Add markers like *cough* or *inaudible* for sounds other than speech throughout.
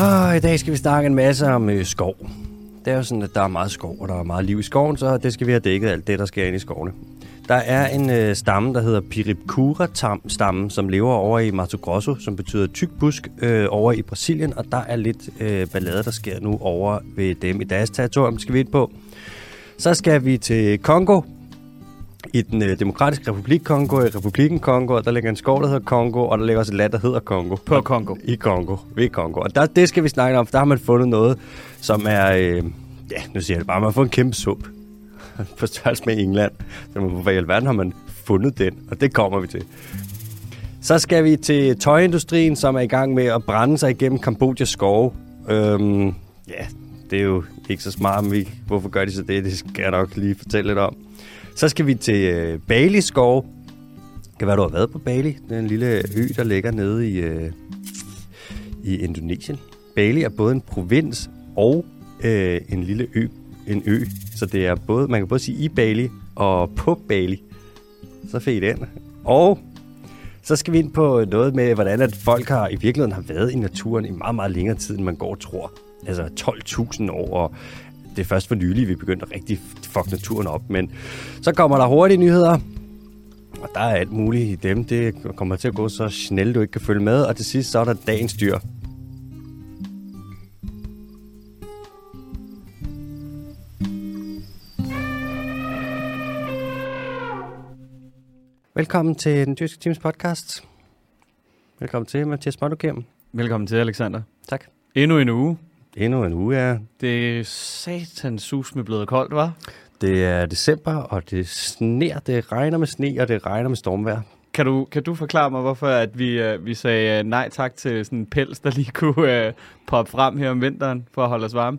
Og I dag skal vi snakke en masse om øh, skov. Det er jo sådan, at der er meget skov, og der er meget liv i skoven, så det skal vi have dækket alt det, der sker inde i skovene. Der er en øh, stamme, der hedder Piripkura-stammen, som lever over i Mato Grosso, som betyder tyk busk, øh, over i Brasilien, og der er lidt øh, ballade, der sker nu over ved dem i deres territorium, skal vi ind på. Så skal vi til Kongo, i den øh, demokratiske republik Kongo, i republikken Kongo, og der ligger en skov, der hedder Kongo, og der ligger også et land, der hedder Kongo. På Kongo. I Kongo, ved Kongo. Og der, det skal vi snakke om, for der har man fundet noget, som er, øh, ja, nu siger jeg det bare, man har fået en kæmpe sump *laughs* på størrelse med England. Så man, hvorfor i alverden har man fundet den? Og det kommer vi til. Så skal vi til tøjindustrien, som er i gang med at brænde sig igennem Kambodjas skove. Øhm, ja, det er jo ikke så smart, men vi, hvorfor gør de så det? Det skal jeg nok lige fortælle lidt om. Så skal vi til øh, Bali skov. Det kan være, du har været på Bali. Det er en lille ø, der ligger nede i, øh, i Indonesien. Bali er både en provins og øh, en lille ø. En ø. Så det er både, man kan både sige i Bali og på Bali. Så fik I den. Og så skal vi ind på noget med, hvordan at folk har i virkeligheden har været i naturen i meget, meget længere tid, end man går og tror. Altså 12.000 år, og det er først for nylig, vi begyndte at rigtig fuck naturen op. Men så kommer der hurtige nyheder, og der er alt muligt i dem. Det kommer til at gå så snelt, du ikke kan følge med. Og til sidst, så er der dagens dyr. Velkommen til den dyrske teams podcast. Velkommen til, Mathias Mottokem. Velkommen til, Alexander. Tak. Endnu en uge. Endnu en uge, ja. Det er satans sus med blevet koldt, var? Det er december, og det sner, det regner med sne, og det regner med stormvejr. Kan du, kan du forklare mig, hvorfor at vi, uh, vi sagde uh, nej tak til sådan en pels, der lige *laughs* kunne uh, poppe frem her om vinteren for at holde os varme?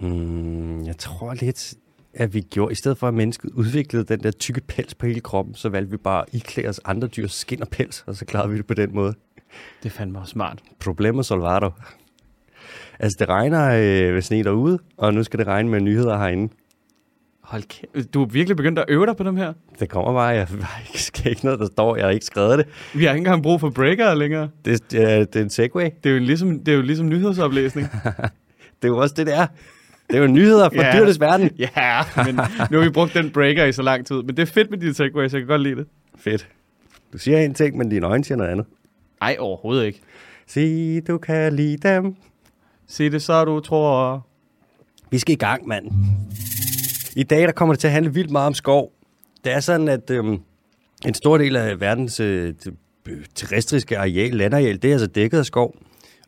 Mm, jeg tror lidt, at vi gjorde, i stedet for at mennesket udviklede den der tykke pels på hele kroppen, så valgte vi bare at iklæde os andre dyrs skin og pels, og så klarede vi det på den måde. Det fandt mig smart. Problemo solvado. Altså, det regner øh, ved sne derude, og nu skal det regne med nyheder herinde. Hold kæft. Du er virkelig begyndt at øve dig på dem her? Det kommer bare, jeg *laughs* skal ikke noget, der står, jeg har ikke skrevet det. Vi har ikke engang brug for breaker længere. Det, det, er, det er en segway. Det er jo ligesom, det er jo ligesom nyhedsoplæsning. *laughs* det er jo også det, det er. Det er jo nyheder fra ja. dyrenes verden. *laughs* Ja, men nu har vi brugt den breaker i så lang tid. Men det er fedt med de segways, jeg kan godt lide det. Fedt. Du siger en ting, men dine øjne siger noget andet. Nej, overhovedet ikke. Sig, du kan lide dem. Sig det så, du tror. Vi skal i gang, mand. I dag der kommer det til at handle vildt meget om skov. Det er sådan, at øhm, en stor del af verdens øh, terrestriske areal, landareal, det er altså dækket af skov.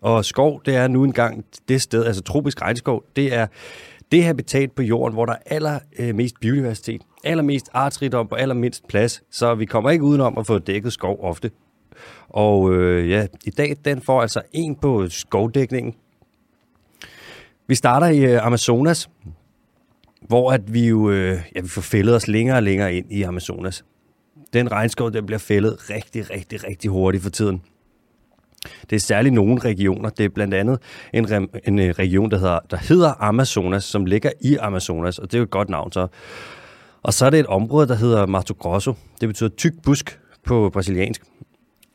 Og skov, det er nu engang det sted, altså tropisk regnskov, det er det habitat på jorden, hvor der er allermest øh, biodiversitet, allermest artsrigdom på allermindst plads. Så vi kommer ikke udenom at få dækket skov ofte. Og øh, ja, i dag, den får altså en på skovdækningen. Vi starter i øh, Amazonas, hvor at vi jo øh, ja, vi får fældet os længere og længere ind i Amazonas. Den regnskov, den bliver fældet rigtig, rigtig, rigtig hurtigt for tiden. Det er særligt nogle regioner. Det er blandt andet en, re- en øh, region, der hedder, der hedder Amazonas, som ligger i Amazonas, og det er jo et godt navn så. Og så er det et område, der hedder Mato Grosso. Det betyder tyk busk på brasiliansk.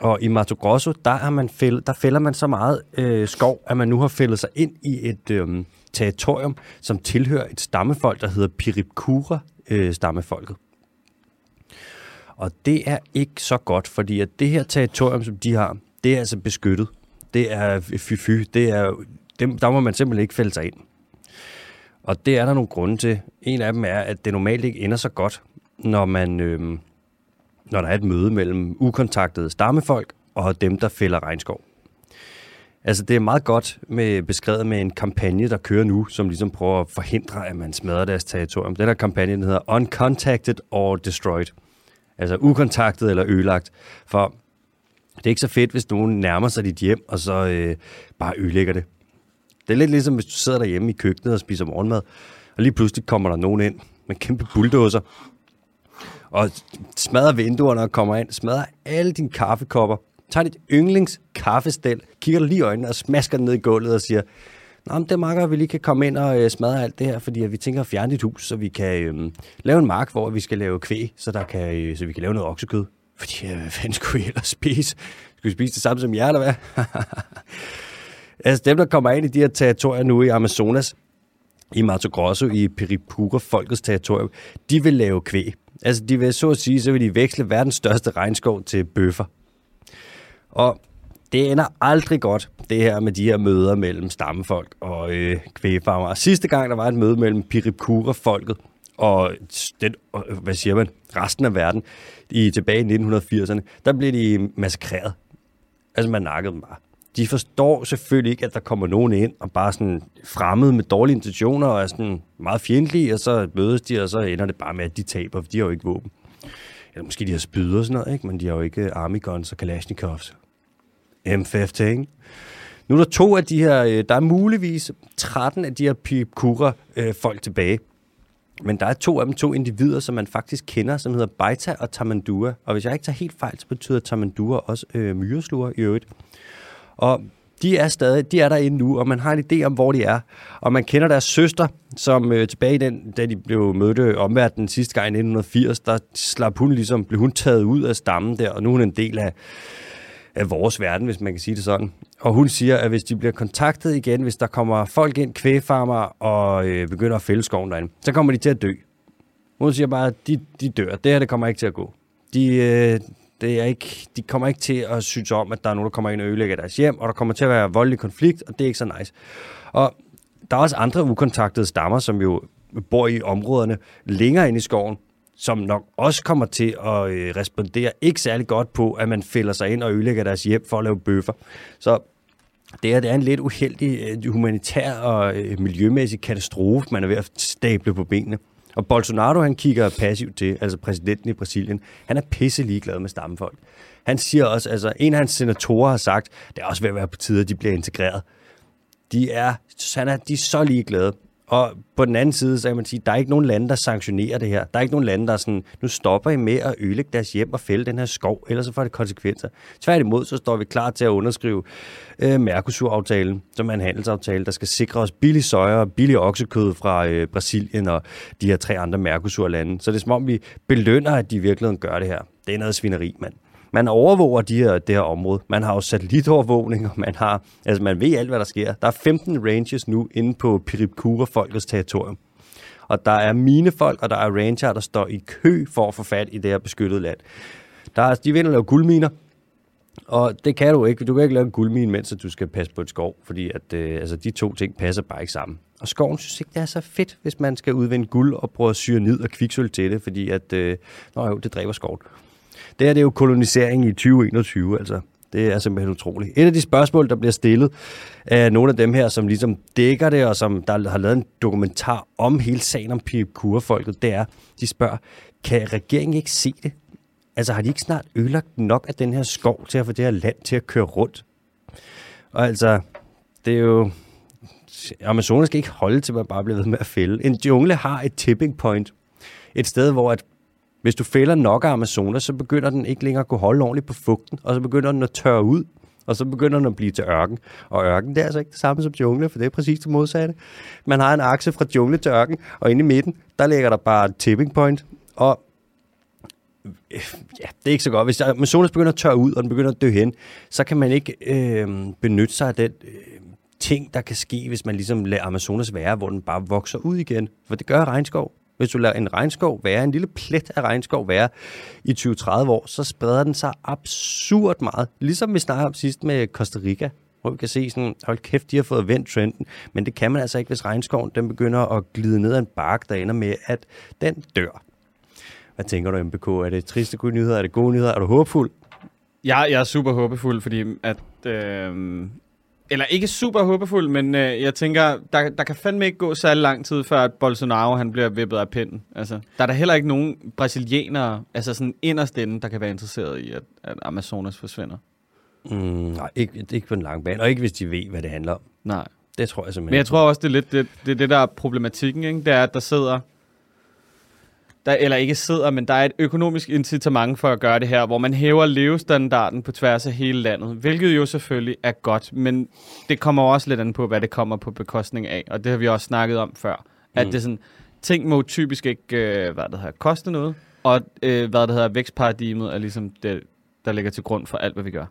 Og i Mato Grosso, der, er man fæld, der fælder man så meget øh, skov, at man nu har fældet sig ind i et øh, territorium, som tilhører et stammefolk, der hedder Piripkura-stammefolket. Og det er ikke så godt, fordi at det her territorium, som de har, det er altså beskyttet. Det er fy-fy. Det er, dem, der må man simpelthen ikke fælde sig ind. Og det er der nogle grunde til. En af dem er, at det normalt ikke ender så godt, når man... Øh, når der er et møde mellem ukontaktede stammefolk og dem, der fælder regnskov. Altså, det er meget godt med, beskrevet med en kampagne, der kører nu, som ligesom prøver at forhindre, at man smadrer deres territorium. Den her kampagne den hedder Uncontacted or Destroyed. Altså ukontaktet eller ødelagt. For det er ikke så fedt, hvis nogen nærmer sig dit hjem, og så øh, bare ødelægger det. Det er lidt ligesom, hvis du sidder derhjemme i køkkenet og spiser morgenmad, og lige pludselig kommer der nogen ind med kæmpe bulldozer, og smadrer vinduerne og kommer ind, smadrer alle dine kaffekopper, tager dit yndlings kaffestel, kigger dig lige i øjnene og smasker den ned i gulvet og siger, Nå, men det er meget at vi lige kan komme ind og øh, smadre alt det her, fordi at vi tænker at fjerne dit hus, så vi kan øh, lave en mark, hvor vi skal lave kvæg, så, der kan, øh, så vi kan lave noget oksekød. Fordi, øh, hvad fanden skulle vi ellers spise? Skulle vi spise det samme som jer, eller hvad? *laughs* Altså dem, der kommer ind i de her territorier nu i Amazonas, i Mato Grosso, i Peripura, folkets territorium, de vil lave kvæg. Altså de vil så at sige, så vil de veksle verdens største regnskov til bøffer. Og det ender aldrig godt, det her med de her møder mellem stammefolk og øh, kvægfarmer. Og sidste gang, der var et møde mellem Piripura-folket og den, øh, hvad siger man, resten af verden i tilbage i 1980'erne, der blev de massakreret. Altså man nakkede dem bare. De forstår selvfølgelig ikke, at der kommer nogen ind og bare sådan fremmede med dårlige intentioner og er sådan meget fjendtlige, og så mødes de, og så ender det bare med, at de taber, for de har jo ikke våben. Eller måske de har spyd og sådan noget, ikke? men de har jo ikke army guns og kalashnikovs. M15. Nu er der to af de her, øh, der er muligvis 13 af de her Pipkura-folk øh, tilbage. Men der er to af dem, to individer, som man faktisk kender, som hedder Baita og Tamandua. Og hvis jeg ikke tager helt fejl, så betyder Tamandua også øh, myresluger i øvrigt. Og de er stadig, de er derinde nu, og man har en idé om, hvor de er. Og man kender deres søster, som øh, tilbage i den, da de blev mødt omverdenen sidste gang i 1980, der slap hun ligesom, blev hun taget ud af stammen der, og nu er hun en del af, af vores verden, hvis man kan sige det sådan. Og hun siger, at hvis de bliver kontaktet igen, hvis der kommer folk ind, kvægfarmer, og øh, begynder at fælde skoven derinde, så kommer de til at dø. Hun siger bare, at de, de dør. Det her, det kommer ikke til at gå. De, øh, det er ikke, de kommer ikke til at synes om, at der er nogen, der kommer ind og ødelægger deres hjem, og der kommer til at være voldelig konflikt, og det er ikke så nice. Og der er også andre ukontaktede stammer, som jo bor i områderne længere ind i skoven, som nok også kommer til at øh, respondere ikke særlig godt på, at man fælder sig ind og ødelægger deres hjem for at lave bøffer. Så det er, det er en lidt uheldig øh, humanitær og øh, miljømæssig katastrofe, man er ved at stable på benene. Og Bolsonaro, han kigger passivt til, altså præsidenten i Brasilien, han er pisse ligeglad med stammefolk. Han siger også, altså en af hans senatorer har sagt, det er også ved at være på tide, at de bliver integreret. De er, han er, de er så ligeglade. Og på den anden side, så kan man sige, der er ikke nogen lande, der sanktionerer det her. Der er ikke nogen lande, der er sådan, nu stopper I med at ødelægge deres hjem og fælde den her skov, ellers så får det konsekvenser. Tværtimod, så står vi klar til at underskrive øh, Mercosur-aftalen, som er en handelsaftale, der skal sikre os billig soja og billig oksekød fra øh, Brasilien og de her tre andre Mercosur-lande. Så det er som om, vi belønner, at de i virkeligheden gør det her. Det er noget svineri, mand man overvåger de her, det her område. Man har jo satellitovervågning, og man har, altså man ved alt, hvad der sker. Der er 15 ranges nu inde på Piripkura-folkets territorium. Og der er mine folk, og der er ranger, der står i kø for at få fat i det her beskyttede land. Der er, de vil lave guldminer, og det kan du ikke. Du kan ikke lave en guldmine, mens du skal passe på et skov, fordi at, øh, altså, de to ting passer bare ikke sammen. Og skoven synes ikke, det er så fedt, hvis man skal udvinde guld og prøve at syre ned og kviksøl til det, fordi at, øh, nå jo, det dræber skoven. Det her det er jo kolonisering i 2021, altså. Det er simpelthen utroligt. Et af de spørgsmål, der bliver stillet af nogle af dem her, som ligesom dækker det, og som der har lavet en dokumentar om hele sagen om Pipkura-folket, det er, de spørger, kan regeringen ikke se det? Altså har de ikke snart ødelagt nok af den her skov til at få det her land til at køre rundt? Og altså, det er jo... Amazonas skal ikke holde til, at man bare bliver ved med at fælde. En jungle har et tipping point. Et sted, hvor at hvis du fælder nok af Amazonas, så begynder den ikke længere at kunne holde ordentligt på fugten, og så begynder den at tørre ud, og så begynder den at blive til ørken. Og ørken, det er altså ikke det samme som jungle, for det er præcis det modsatte. Man har en akse fra jungle til ørken, og inde i midten, der ligger der bare et tipping point, og ja, det er ikke så godt. Hvis Amazonas begynder at tørre ud, og den begynder at dø hen, så kan man ikke øh, benytte sig af den øh, ting, der kan ske, hvis man ligesom lader Amazonas være, hvor den bare vokser ud igen. For det gør regnskov. Hvis du lader en regnskov være, en lille plet af regnskov være i 20-30 år, så spreder den sig absurd meget. Ligesom vi snakkede om sidst med Costa Rica, hvor vi kan se sådan, hold kæft, de har fået vendt trenden, men det kan man altså ikke, hvis regnskoven den begynder at glide ned ad en bark, der ender med, at den dør. Hvad tænker du, MBK? Er det triste gode nyheder? Er det gode nyheder? Er du håbefuld? Jeg, jeg er super håbefuld, fordi at, øh, eller ikke super håbefuld, men øh, jeg tænker, der, der kan fandme ikke gå særlig lang tid, før at Bolsonaro han bliver vippet af pinden. Altså, der er der heller ikke nogen brasilianere, altså sådan inderst inde, der kan være interesseret i, at, at Amazonas forsvinder. Mm, nej, ikke, ikke på den lange bane, og ikke hvis de ved, hvad det handler om. Nej. Det tror jeg simpelthen Men jeg tror også, det er lidt det, det, det der er problematikken, ikke? det er, at der sidder der, eller ikke sidder, men der er et økonomisk incitament for at gøre det her, hvor man hæver levestandarden på tværs af hele landet, hvilket jo selvfølgelig er godt, men det kommer også lidt an på, hvad det kommer på bekostning af, og det har vi også snakket om før, at mm. det sådan, ting må typisk ikke, øh, hvad det hedder, koste noget, og øh, hvad det hedder, vækstparadigmet er ligesom det, der ligger til grund for alt, hvad vi gør.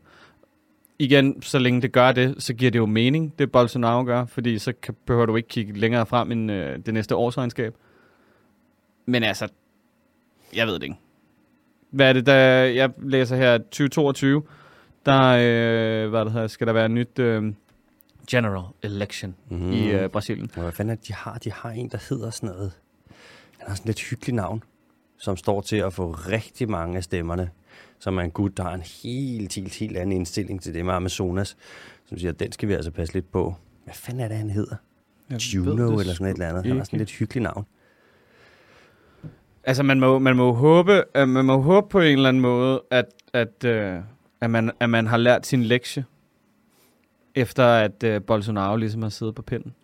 igen, så længe det gør det, så giver det jo mening, det Bolsonaro gør, fordi så kan, behøver du ikke kigge længere frem end øh, det næste årsregnskab. Men altså, jeg ved det ikke. Hvad er det, der jeg læser her 2022, der, øh, hvad det hedder, skal der være et nyt øh, general election Mhm. mm. i øh, Brasilien. Hvad fanden er det, de har? De har en, der hedder sådan noget... Han har sådan lidt hyggeligt navn, som står til at få rigtig mange af stemmerne. Som er en gut, der har en helt, helt, helt anden indstilling til det med Amazonas. Som siger, den skal vi altså passe lidt på. Hvad fanden er det, han hedder? Juno eller sådan et eller andet. Han har sådan lidt hyggeligt navn. Altså, man må, man må håbe, at man må håbe på en eller anden måde, at, at, øh, at, man, at man har lært sin lektie, efter at øh, Bolsonaro ligesom har siddet på pinden.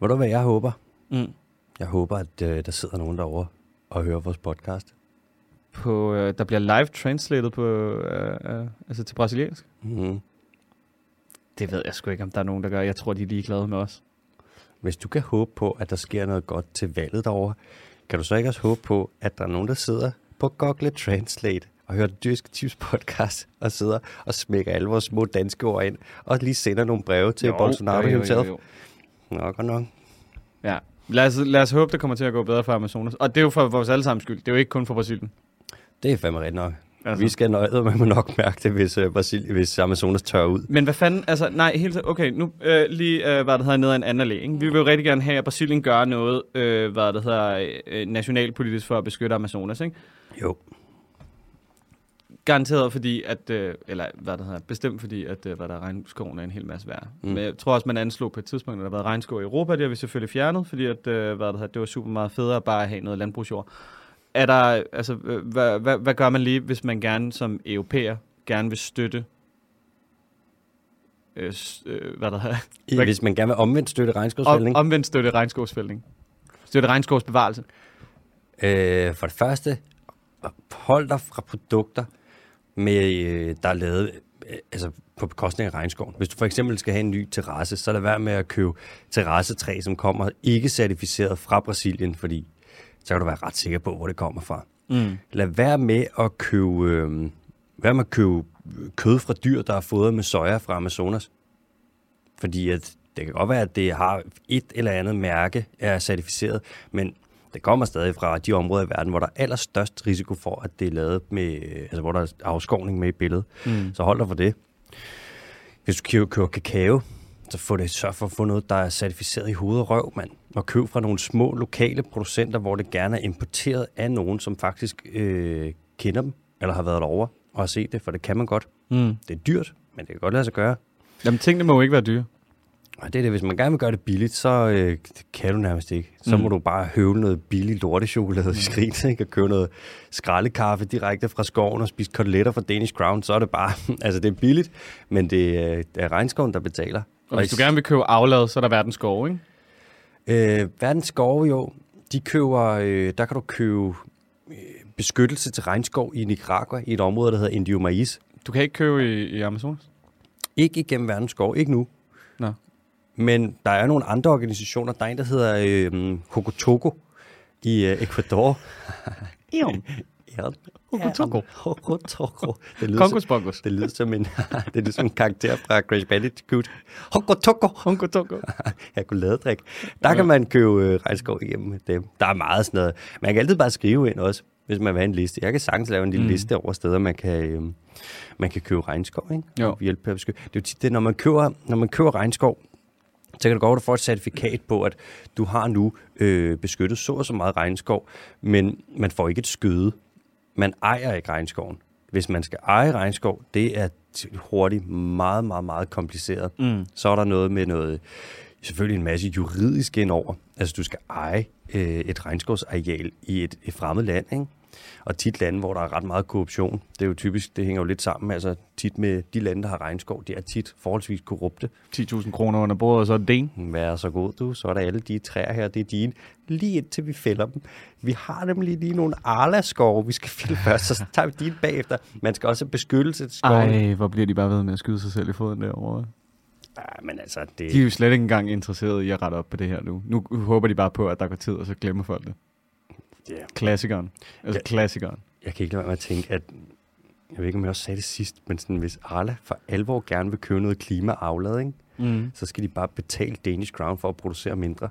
Ved du, hvad jeg håber? Mm. Jeg håber, at øh, der sidder nogen derovre og hører vores podcast. På, øh, der bliver live translated på, øh, øh, altså til brasiliansk. Mm. Det ved jeg sgu ikke, om der er nogen, der gør. Jeg tror, de er ligeglade med os. Hvis du kan håbe på, at der sker noget godt til valget derovre, kan du så ikke også håbe på, at der er nogen, der sidder på Google Translate og hører Dyrske Tips podcast og sidder og smækker alle vores små danske ord ind og lige sender nogle breve til Bolsonaro himself? Nok og nok. Ja. Lad os, lad os håbe, det kommer til at gå bedre for Amazonas. Og det er jo for vores allesammens skyld. Det er jo ikke kun for Brasilien. Det er fandme rigtigt nok. Altså. Vi skal nøje med nok mærke det, hvis, uh, Brasil, hvis Amazonas tør ud. Men hvad fanden, altså, nej, helt okay, nu øh, lige, øh, hvad det hedder, ned ad en anden allé, ikke? Vi vil jo rigtig gerne have, at Brasilien gør noget, øh, hvad det hedder, øh, nationalpolitisk for at beskytte Amazonas, ikke? Jo. Garanteret fordi, at, øh, eller hvad det hedder, bestemt fordi, at øh, hvad der er regnskoven er en hel masse værd. Mm. Men jeg tror også, man anslog på et tidspunkt, at der har været regnskov i Europa, det har vi selvfølgelig fjernet, fordi at, øh, hvad det, hedder, det var super meget federe bare at have noget landbrugsjord. Er der, altså, hvad, hvad, hvad gør man lige, hvis man gerne som europæer gerne vil støtte øh, øh, hvad der hedder, hvis man gerne vil omvendt støtte om, regnskovsfældning. omvendt støtte regnskovsfældning. Støtte regnskovsbevarelse. Øh, for det første, hold dig fra produkter, med, øh, der er lavet øh, altså på bekostning af regnskoven. Hvis du for eksempel skal have en ny terrasse, så lad være med at købe terrassetræ, som kommer ikke certificeret fra Brasilien, fordi så kan du være ret sikker på, hvor det kommer fra. Mm. Lad være med at købe, øh, være med at købe kød fra dyr, der er fodret med soja fra Amazonas. Fordi at det kan godt være, at det har et eller andet mærke, er certificeret, men det kommer stadig fra de områder i verden, hvor der er allerstørst risiko for, at det er lavet med, altså hvor der er afskovning med i billedet. Mm. Så hold dig for det. Hvis du køber kakao, så få det, sørg for at få noget, der er certificeret i hoved og røv, mand. Og køb fra nogle små lokale producenter, hvor det gerne er importeret af nogen, som faktisk øh, kender dem, eller har været derovre og har set det, for det kan man godt. Mm. Det er dyrt, men det kan godt lade sig gøre. Jamen, tingene må jo ikke være dyre. Og det er det, hvis man gerne vil gøre det billigt, så øh, kan du nærmest ikke. Så Mm. må du bare høvle noget billig lortechokolade i skrin, *laughs* ikke? Og købe noget skraldekaffe direkte fra skoven og spise koteletter fra Danish Crown, så er det bare, *laughs* altså det er billigt, men det, er- det er regnskoven, der betaler. Og hvis du gerne vil købe aflad, så er der verdens skove, ikke? Øh, verdens skove jo, de køber, øh, der kan du købe øh, beskyttelse til regnskov i Nicaragua, i et område, der hedder Indio Maiz. Du kan ikke købe i, i Amazonas. Ikke igennem verdens skov, ikke nu. Nå. Men der er nogle andre organisationer, der er en, der hedder øh, Hokotoco i øh, Ecuador. *laughs* Ion. Ja, Hokotoco. Hokotoco. Det lyder, som, Kongus Bongus. det lyder som en, *laughs* det lyder som en karakter fra Crash Bandicoot. Hokotoco. Hokotoco. Jeg kunne lade drik. Der kan man købe øh, regnskov igennem dem. Der er meget sådan noget. Man kan altid bare skrive ind også, hvis man vil have en liste. Jeg kan sagtens lave en lille Mm. liste over steder, man kan, øh, man kan købe regnskov. Ikke? Jo. Hjælpe. Det er jo tit det, når man køber, når man køber regnskov, så kan det godt at du får et certifikat på, at du har nu øh, beskyttet så og så meget regnskov, men man får ikke et skøde. Man ejer ikke regnskoven. Hvis man skal eje regnskov, det er hurtigt meget, meget, meget kompliceret Mm. så er der noget med noget, selvfølgelig en masse juridisk indover. Altså, du skal eje øh, et regnskovsareal i et, et fremmed land, ikke? Og tit lande, hvor der er ret meget korruption. Det er jo typisk, det hænger jo lidt sammen. Altså, tit med de lande, der har regnskov, de er tit forholdsvis korrupte. 10.000 kroner under bordet, og så er det. Vær så god, du. Så er der alle de træer her, det er dine. Lige indtil vi fælder dem. Vi har nemlig lige nogle arlaskove, vi skal fælde først, så tager vi dine bagefter. Man skal også have beskyttelse til. Ej, hvor bliver de bare ved med at skyde sig selv i foden derovre. Ja, men altså, det... De er jo slet ikke engang interesserede i at rette op på det her nu. Nu håber de bare på, at der går tid, og så glemmer folk det. Ja. Klassikeren. Altså Ja. klassikeren. jeg kan ikke lade være med at tænke, at jeg ved ikke, om jeg også sagde det sidst, men sådan, hvis Arla for alvor gerne vil købe noget klimaaflading, Mm. så skal de bare betale Danish Crown for at producere mindre.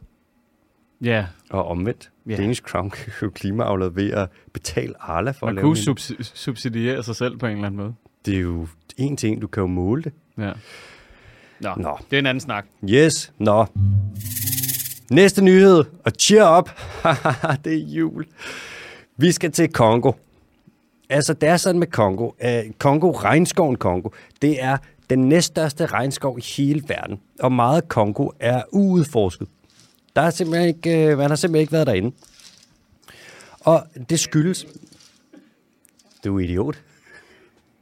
Ja, Og omvendt, yeah. Danish Crown *laughs* kan købe klimaaflad ved at betale Arla for man at kunne lave mindre. subsi- subsidiere sig selv på en eller anden måde. Det er jo en ting, du kan jo måle det. Ja. Nå, Nå. det er en anden snak. Yes, nå. Næste nyhed, og cheer up, *laughs* det er jul. Vi skal til Kongo. Altså, det er sådan med Kongo. Uh, øh, Kongo, regnskoven Kongo, det er den næststørste regnskov i hele verden. Og meget Kongo er uudforsket. Der er simpelthen ikke, øh, man har simpelthen ikke været derinde. Og det skyldes... Du er idiot.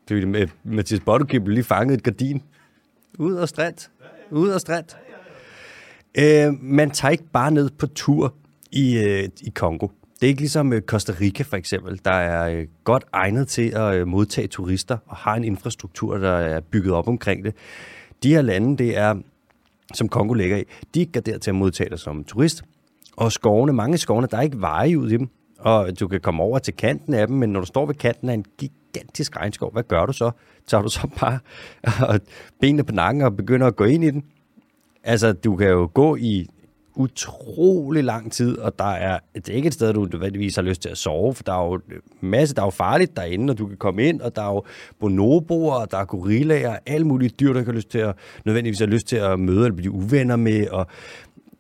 Du, er med Mathias Bottekib lige fanget et gardin. Ud og stræt. Ud og stræt. Øh, man tager ikke bare ned på tur i, øh, i Kongo. Det er ikke ligesom øh, Costa Rica for eksempel, der er øh, godt egnet til at øh, modtage turister og har en infrastruktur, der er bygget op omkring det. De her lande, det er, som Kongo ligger i, de er ikke garderet til at modtage dig som turist. Og skovene, mange skovene, der er ikke veje ud i dem. Og du kan komme over til kanten af dem, men når du står ved kanten af en gigantisk regnskov, hvad gør du så? Tager du så bare *laughs* benene på nakken og begynder at gå ind i den? Altså, du kan jo gå i utrolig lang tid, og der er, det er ikke et sted, du nødvendigvis har lyst til at sove, for der er jo en masse, der er jo farligt derinde, og du kan komme ind, og der er jo bonoboer, og der er gorillaer, og alle mulige dyr, der kan lyst til at, nødvendigvis har lyst til at møde eller blive uvenner med, og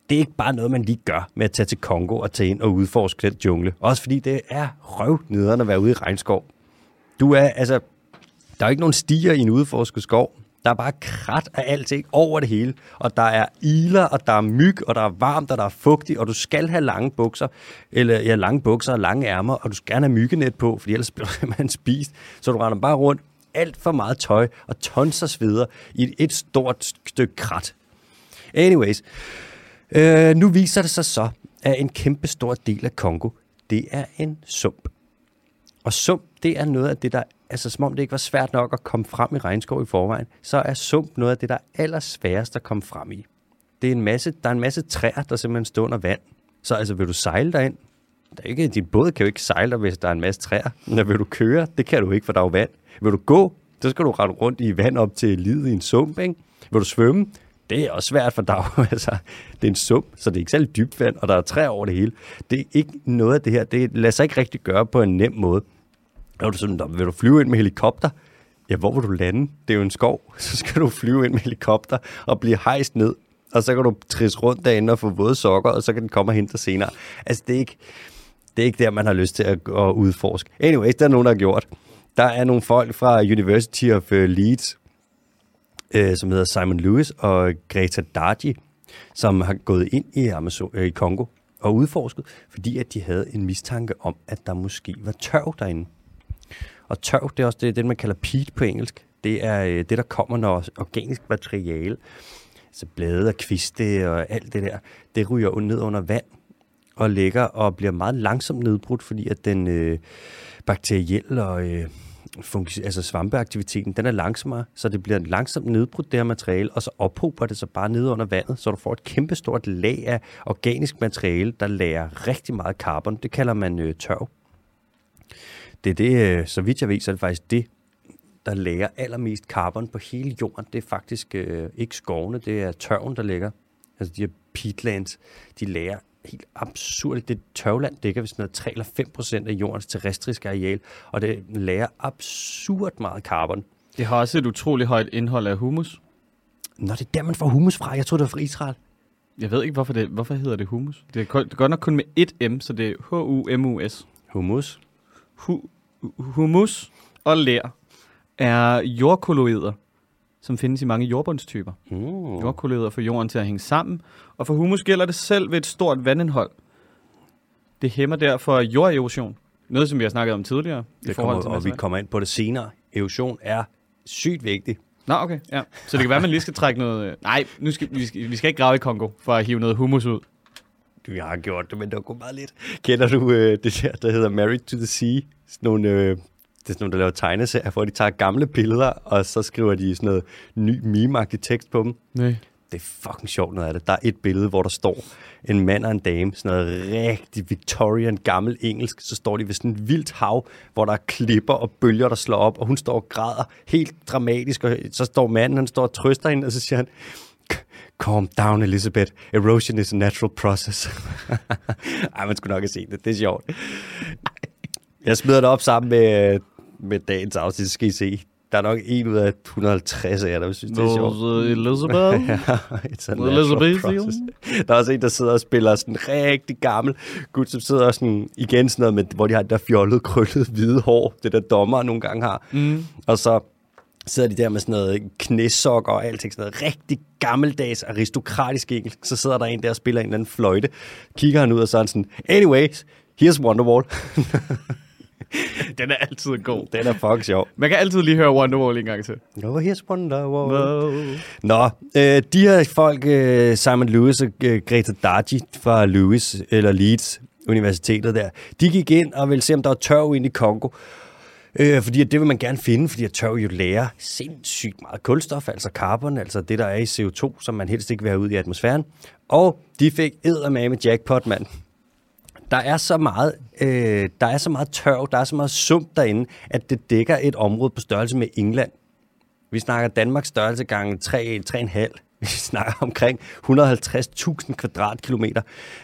det er ikke bare noget, man lige gør med at tage til Kongo og tage ind og udforske den jungle. Også fordi det er røvnederne at være ude i regnskov. Du er, altså, der er ikke nogen stier i en udforsket skov. Der er bare krat af alting over det hele. Og der er iler, og der er myg, og der er varmt, og der er fugtigt, og du skal have lange bukser, eller ja, lange bukser og lange ærmer, og du skal gerne have myggenet på, fordi ellers *laughs* bliver du simpelthen spist. Så du render bare rundt alt for meget tøj og tons af sveder i et, et stort stykke krat. Anyways, øh, nu viser det sig så, at en kæmpe stor del af Kongo, det er en sump. Og sump, det er noget af det, der, altså som om det ikke var svært nok at komme frem i regnskov i forvejen, så er sump noget af det, der er allersværest at komme frem i. Det er en masse, der er en masse træer, der simpelthen står under vand. Så altså, vil du sejle derind? Der er ikke, din båd kan jo ikke sejle der, hvis der er en masse træer. Men vil du køre? Det kan du ikke, for der er jo vand. Vil du gå? Så skal du rette rundt i vand op til livet i en sump, ikke? Vil du svømme? Det er også svært, for der *laughs* altså, det er en sump, så det er ikke særlig dybt vand, og der er træer over det hele. Det er ikke noget af det her. Det lader sig ikke rigtig gøre på en nem måde. Er du sådan, vil du flyve ind med helikopter? Ja, hvor vil du lande? Det er jo en skov. *laughs* Så skal du flyve ind med helikopter og blive hejst ned. Og så kan du trisse rundt derinde og få våde sokker, og så kan den komme og hente dig senere. Altså, det er ikke, det er ikke der, man har lyst til at, at udforske. Anyways, der er nogen, der har gjort. Der er nogle folk fra University of øh, Leeds, øh, som hedder Simon Lewis og Greta Dargi, som har gået ind i, Amazon, øh, i Kongo og udforsket, fordi at de havde en mistanke om, at der måske var tørv derinde. Og tørv, det er også det, det man kalder peat på engelsk. Det er øh, det, der kommer, når organisk materiale, altså blade og kviste og alt det der, det ryger ned under vand og ligger og bliver meget langsomt nedbrudt, fordi at den øh, bakterielle og øh, funks- altså svampeaktiviteten, den er langsommere, så det bliver langsomt nedbrudt, det her materiale, og så ophober det sig bare ned under vandet, så du får et kæmpestort lag af organisk materiale, der lærer rigtig meget carbon. Det kalder man øh, tørv. Det er det, øh, så vidt jeg ved, så er det faktisk det, der lærer allermest carbon på hele jorden. Det er faktisk øh, ikke skovene, det er tørven, der ligger. Altså de her peatlands, de lærer helt absurd. Det tørvland dækker vist noget 3 eller 5 procent af jordens terrestriske areal, og det lærer absurd meget carbon. Det har også et utroligt højt indhold af humus. Nå, det er der, man får humus fra. Jeg tror det var fra Israel. Jeg ved ikke, hvorfor det, hvorfor hedder det humus. Det er godt nok kun med et M, så det er H-U-M-U-S. Humus? Hu, humus og lær er jordkolloider, som findes i mange jordbundstyper. Mm. Jordkolloider får jorden til at hænge sammen, og for humus gælder det selv ved et stort vandindhold. Det hæmmer derfor jorderosion. Noget, som vi har snakket om tidligere. i Det forhold kommer, til og vi kommer ind på det senere. Erosion er sygt vigtig. Nå, okay. Ja. Så det kan være, at man lige skal trække noget... øh, Nej, nu skal, vi, skal, vi skal ikke grave i Kongo for at hive noget humus ud. Du, jeg har gjort det, men det var kun meget lidt. Kender du øh, det der, der hedder Married to the Sea? Sådan nogle, øh, det er sådan nogle, der laver tegneserier, hvor de tager gamle billeder, og så skriver de sådan noget ny meme tekst på dem. Nej. Det er fucking sjovt noget af det. Der er et billede, hvor der står en mand og en dame, sådan noget rigtig Victorian gammel engelsk. Så står de ved sådan et vildt hav, hvor der er klipper og bølger, der slår op, og hun står og græder helt dramatisk. Og så står manden, han står og trøster hende, og så siger han, Calm down, Elizabeth. Erosion is a natural process. *laughs* Ej, man skulle nok have set det. Det er sjovt. Jeg smider det op sammen med, med dagens afsnit, skal I se. Der er nok en ud af 150 af jer, der synes, det er sjovt. Elizabeth. *laughs* Ja, it's a Elizabeth, process. Der er også en, der sidder og spiller sådan rigtig gammel gut, som sidder sådan, igen sådan noget med, hvor de har det der fjollede, krøllet, hvide hår, det der dommer nogle gange har. Mm. Og så sidder de der med sådan noget knæsokker og alting, sådan noget rigtig gammeldags aristokratisk engelsk. Så sidder der en der og spiller en eller anden fløjte. Kigger han ud og så er han sådan, anyways, here's Wonderwall. *laughs* Den er altid god. Den er fucking sjov. Man kan altid lige høre Wonderwall en gang til. Oh, here's Wonderwall. Nå, øh, de her folk, øh, Simon Lewis og øh, Greta Dargy fra Lewis, eller Leeds Universitetet der, de gik ind og ville se, om der var tørv inde i Kongo. Øh, fordi at det vil man gerne finde, fordi at tørv jo lærer sindssygt meget kulstof, altså carbon, altså det, der er i CO2, som man helst ikke vil have ud i atmosfæren. Og de fik eddermame jackpot, mand. Der er så meget, øh, der er så meget tørv, der er så meget sump derinde, at det dækker et område på størrelse med England. Vi snakker Danmarks størrelse gange 3, 3,5. *laughs* Vi snakker omkring 150.000 kvadratkilometer.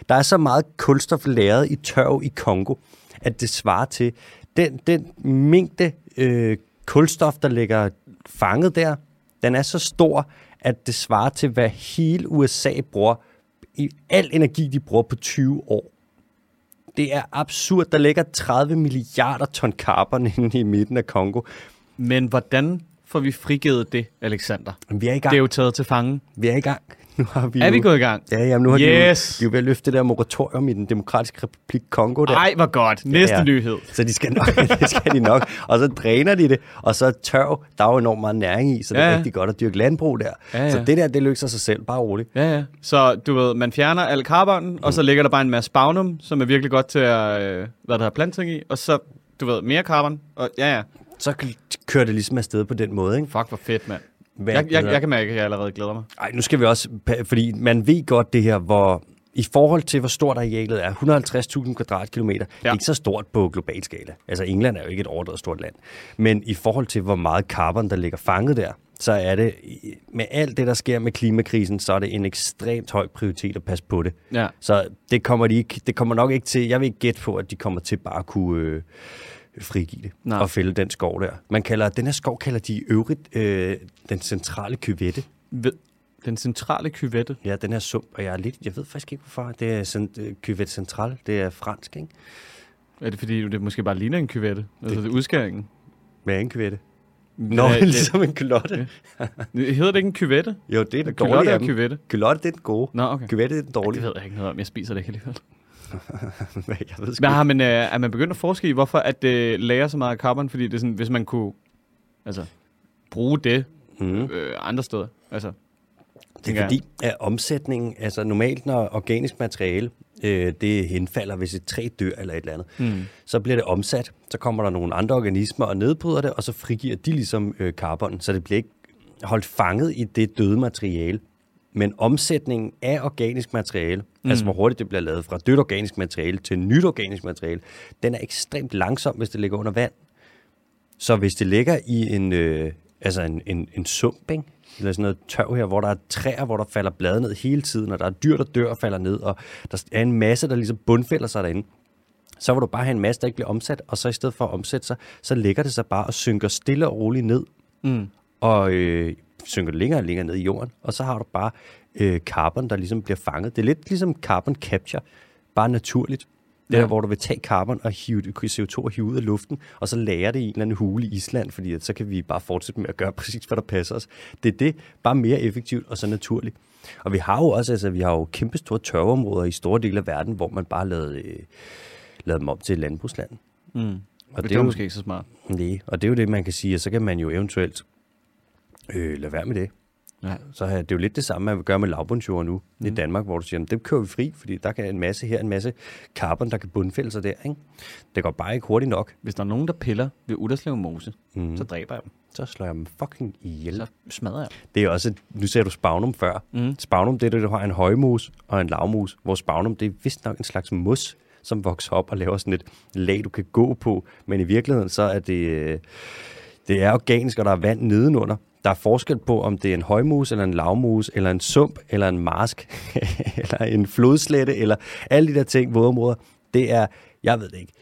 Der er så meget kulstof lagret i tørv i Kongo, at det svarer til den, den mængde øh, kulstof, der ligger fanget der, den er så stor, at det svarer til, hvad hele USA bruger i al energi, de bruger på 20 år. Det er absurd. Der ligger 30 milliarder ton carbon *laughs* inde i midten af Kongo. Men hvordan får vi frigivet det, Alexander? Vi er i gang. Det er jo taget til fange. Vi er i gang. *laughs* Nu har vi Er jo, vi gået i gang? Ja, jamen, nu har Yes! de, jo, de er jo ved at løfte det der moratorium i den demokratiske republik Kongo der. Ej, hvor godt. Næste Ja. nyhed. Så de skal nok, *laughs* det skal de nok. Og så dræner de det, og så tørv, der er jo enormt meget næring i, så det Ja, er ja. rigtig godt at dyrke landbrug der. Ja, ja. Så det der, det løser sig selv, bare roligt. Ja, ja. Så du ved, man fjerner al carbon, og så ligger der bare en masse spagnum, som er virkelig godt til at, øh, hvad der har planting i, og så, du ved, mere carbon, og ja, ja. Så kører det ligesom afsted på den måde, ikke? Fuck, hvor fedt, mand. Hvad Jeg, jeg, jeg kan mærke, at jeg allerede glæder mig. Ej, nu skal vi også, fordi man ved godt det her, hvor i forhold til, hvor stort arealet er, 150.000 kvadratkilometer, ja. det er ikke så stort på global skala. Altså England er jo ikke et overdrevet stort land. Men i forhold til, hvor meget carbon, der ligger fanget der, så er det, med alt det, der sker med klimakrisen, så er det en ekstremt høj prioritet at passe på det. Ja. Så det kommer, de ikke, det kommer nok ikke til, jeg vil ikke gætte på, at de kommer til bare at kunne øh, frigive det Nej. og fælde den skov der. Man kalder, den her skov kalder de i øvrigt øh, den centrale kyvette. Ved, den centrale kyvette. Ja, den her sump, og jeg er lidt, jeg ved faktisk ikke hvorfor, det er sådan, øh, Cuvette Central, det er fransk, ikke? Er det fordi, det måske bare ligner en kyvette? Altså, det er udskæringen. Er en Cuvette? Nå, Ja, *laughs* det, det- ligesom en culotte. det- Hedder det ikke en kyvette? Jo, det er den dårlige er af dem. kyvette. Culotte, det er den gode. Nå, okay. Cuvette, det er den Det dårlige. ved jeg ikke noget om. Jeg spiser det ikke alligevel. *laughs* jeg ved sgu Men har man, øh, er man begyndt at forske i, hvorfor at det lærer så meget carbon? Fordi det er sådan, hvis man kunne altså, bruge det Mhm. øh, andre steder. Altså, Det er fordi, at omsætningen, altså normalt når organisk materiale, øh, det henfalder, hvis et træ dør eller et eller andet, Mm. så bliver det omsat, så kommer der nogle andre organismer og nedbryder det, og så frigiver de ligesom øh, carbon, så det bliver ikke holdt fanget i det døde materiale. Men omsætningen af organisk materiale, mm. altså hvor hurtigt det bliver lavet fra dødt organisk materiale til nyt organisk materiale, den er ekstremt langsom, hvis det ligger under vand. Så hvis det ligger i en, øh, altså en, en, en sump, ikke? eller sådan noget tørv her, hvor der er træer, hvor der falder blade ned hele tiden, og der er dyr, der dør og falder ned, og der er en masse, der ligesom bundfælder sig derinde, så vil du bare have en masse, der ikke bliver omsat, og så i stedet for at omsætte sig, så ligger det sig bare og synker stille og roligt ned, Mm. og øh, synker længere og længere ned i jorden, og så har du bare øh, carbon, der ligesom bliver fanget. Det er lidt ligesom carbon capture, bare naturligt. Det Ja. der, hvor du vil tage carbon og hive det, CO2 og hive ud af luften, og så lære det i en eller anden hule i Island, fordi at så kan vi bare fortsætte med at gøre *laughs* præcis, hvad der passer os. Det er det, bare mere effektivt og så naturligt. Og vi har jo også, altså vi har jo kæmpe store tørveområder i store dele af verden, hvor man bare lavede, øh, lavede dem om til landbrugsland. Mm. Og det, er er jo- måske ikke så smart. Nej, og det er jo det, man kan sige, og så kan man jo eventuelt øh, lade være med det. Ja. Så det er jo lidt det samme, man gøre med lavbundsjord nu mm. i. Danmark, hvor du siger, "Jamen, det kører vi fri, fordi der kan en masse her, en masse carbon, der kan bundfælde sig der. Ikke? Det går bare ikke hurtigt nok. Hvis der er nogen, der piller ved Udderslev Mose, Mm. så dræber jeg dem. så slår jeg dem fucking ihjel. Så smadrer jeg. Det er også, nu ser du spagnum før. Mm. Spagnum, det er det, du har en højmus og en lavmus. Hvor spagnum, det er vist nok en slags mus, som vokser op og laver sådan et lag, du kan gå på. Men i virkeligheden, så er det, øh, det er organisk, og der er vand nedenunder. Der er forskel på, om det er en højmus, eller en lavmus, eller en sump, eller en marsk, *laughs* eller en flodslette, eller alle de der ting, vådområder. Det er, jeg ved det ikke.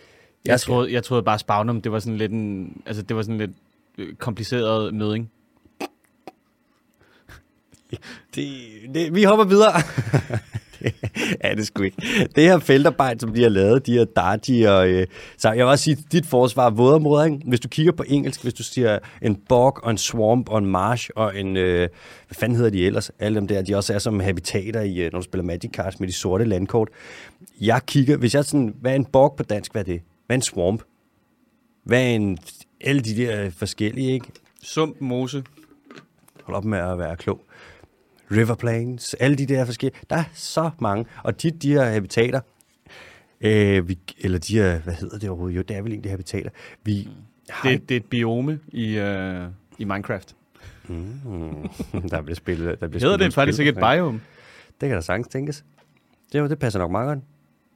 Jeg, skal- troede, jeg troede bare Spagnum, det var sådan lidt en, altså det var sådan lidt øh, kompliceret møding. Det, det, vi hopper videre. *laughs* *laughs* det er det sgu ikke. Det her feltarbejde, som de har lavet, de her Darty og... Øh, så jeg vil også sige, dit forsvar er vådområder, ikke? Hvis du kigger på engelsk, hvis du siger en bog og en swamp og en marsh og en... Øh, hvad fanden hedder de ellers? Alle dem der, de også er som habitater, i, øh, når du spiller Magic Cards med de sorte landkort. Jeg kigger... Hvis jeg sådan... Hvad er en bog på dansk? Hvad er det? Hvad er en swamp? Hvad er en... Alle de der forskellige, ikke? Sump, mose. Hold op med at være klog. River Plains, alle de der forskellige. Der er så mange. Og tit de her habitater, øh, vi, eller de her, hvad hedder det overhovedet? Jo, det er vel egentlig habitater. Vi har Det, det er et biome i, øh, i Minecraft. Mm, der bliver spillet. Der bliver Hedder det faktisk ikke et biome? Det kan da sagtens tænkes. Det, jo, det passer nok meget godt.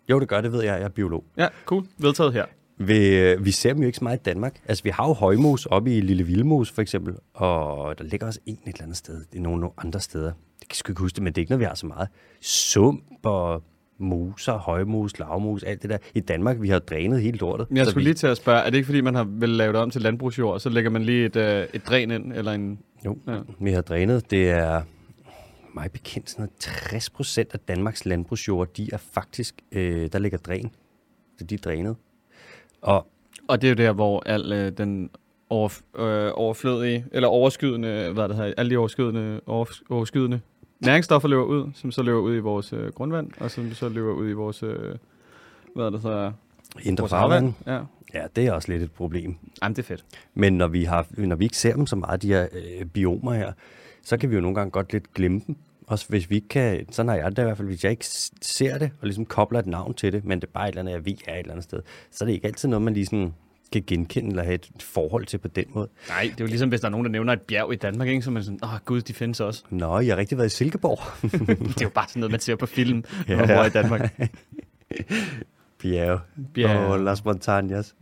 Jo, det gør det, ved jeg. Jeg er biolog. Ja, cool. Vedtaget her. Vi, øh, vi ser dem jo ikke så meget i Danmark. Altså, vi har jo højmos oppe i Lille Vildmos, for eksempel. Og der ligger også en et eller andet sted. Er nogle, andre steder. Det kan jeg ikke huske det, men det er ikke noget, vi har så meget. Sump og moser, højmos, lavmos, alt det der. I Danmark, vi har drænet hele lortet. Men jeg skulle vi, lige til at spørge, er det ikke fordi, man har vel lavet om til landbrugsjord, så lægger man lige et, øh, et dræn ind, eller en... Jo, ja. vi har drænet. Det er mig bekendt sådan noget 60 procent af Danmarks landbrugsjord, de er faktisk, øh, der ligger dræn. Så de er drænet. Og Og det er jo der, hvor al øh, den over, øh, overflødige, eller overskydende, hvad det hedder, alle de overskydende, over, overskydende næringsstoffer løber ud, som så løber ud i vores øh, grundvand, og som så løber ud i vores, øh, hvad det hedder, indre farvand, Ja, ja, det er også lidt et problem. Jamen, det er fedt. Men når vi, har, når vi ikke ser dem så meget, de her øh, biomer her, så kan vi jo nogle gange godt lidt glemme dem. Også hvis vi ikke kan, sådan har jeg det i hvert fald, hvis jeg ikke ser det, og ligesom kobler et navn til det, men det er bare et eller andet, jeg ved er et eller andet sted, så er det ikke altid noget, man lige sådan kan genkende eller have et forhold til på den måde. Nej, det er jo ligesom, hvis der er nogen, der nævner et bjerg i Danmark, ikke? så man sådan, åh oh, gud, de findes også. Nå, jeg har rigtig været i Silkeborg. *laughs* det er jo bare sådan noget, man ser på film, *laughs* Ja. ja. hvor i Danmark. *laughs* Bjerg. Bjerg. Og Las Montañas.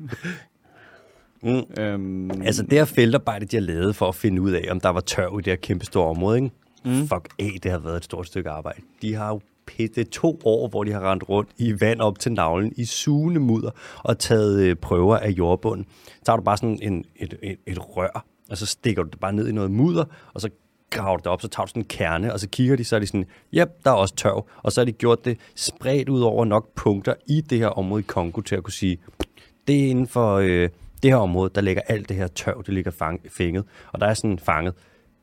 Mm. øhm, Altså det her feltarbejde, de har lavet for at finde ud af, om der var tørv i det her kæmpe store område, ikke? Mm. Fuck af, det har været et stort stykke arbejde. De har jo det to år, hvor de har rendt rundt i vand op til navlen, i sugende mudder, og taget øh, prøver af jordbunden. Så har du bare sådan en, et, et, et rør, og så stikker du det bare ned i noget mudder, og så graver du det op, så tager du sådan en kerne, og så kigger de, så er de sådan, yep, der er også tørv. Og så har de gjort det spredt ud over nok punkter i det her område i Kongo, til at kunne sige, det er inden for øh, det her område, der ligger alt det her tørv, det ligger fang, fænget. Og der er sådan fanget,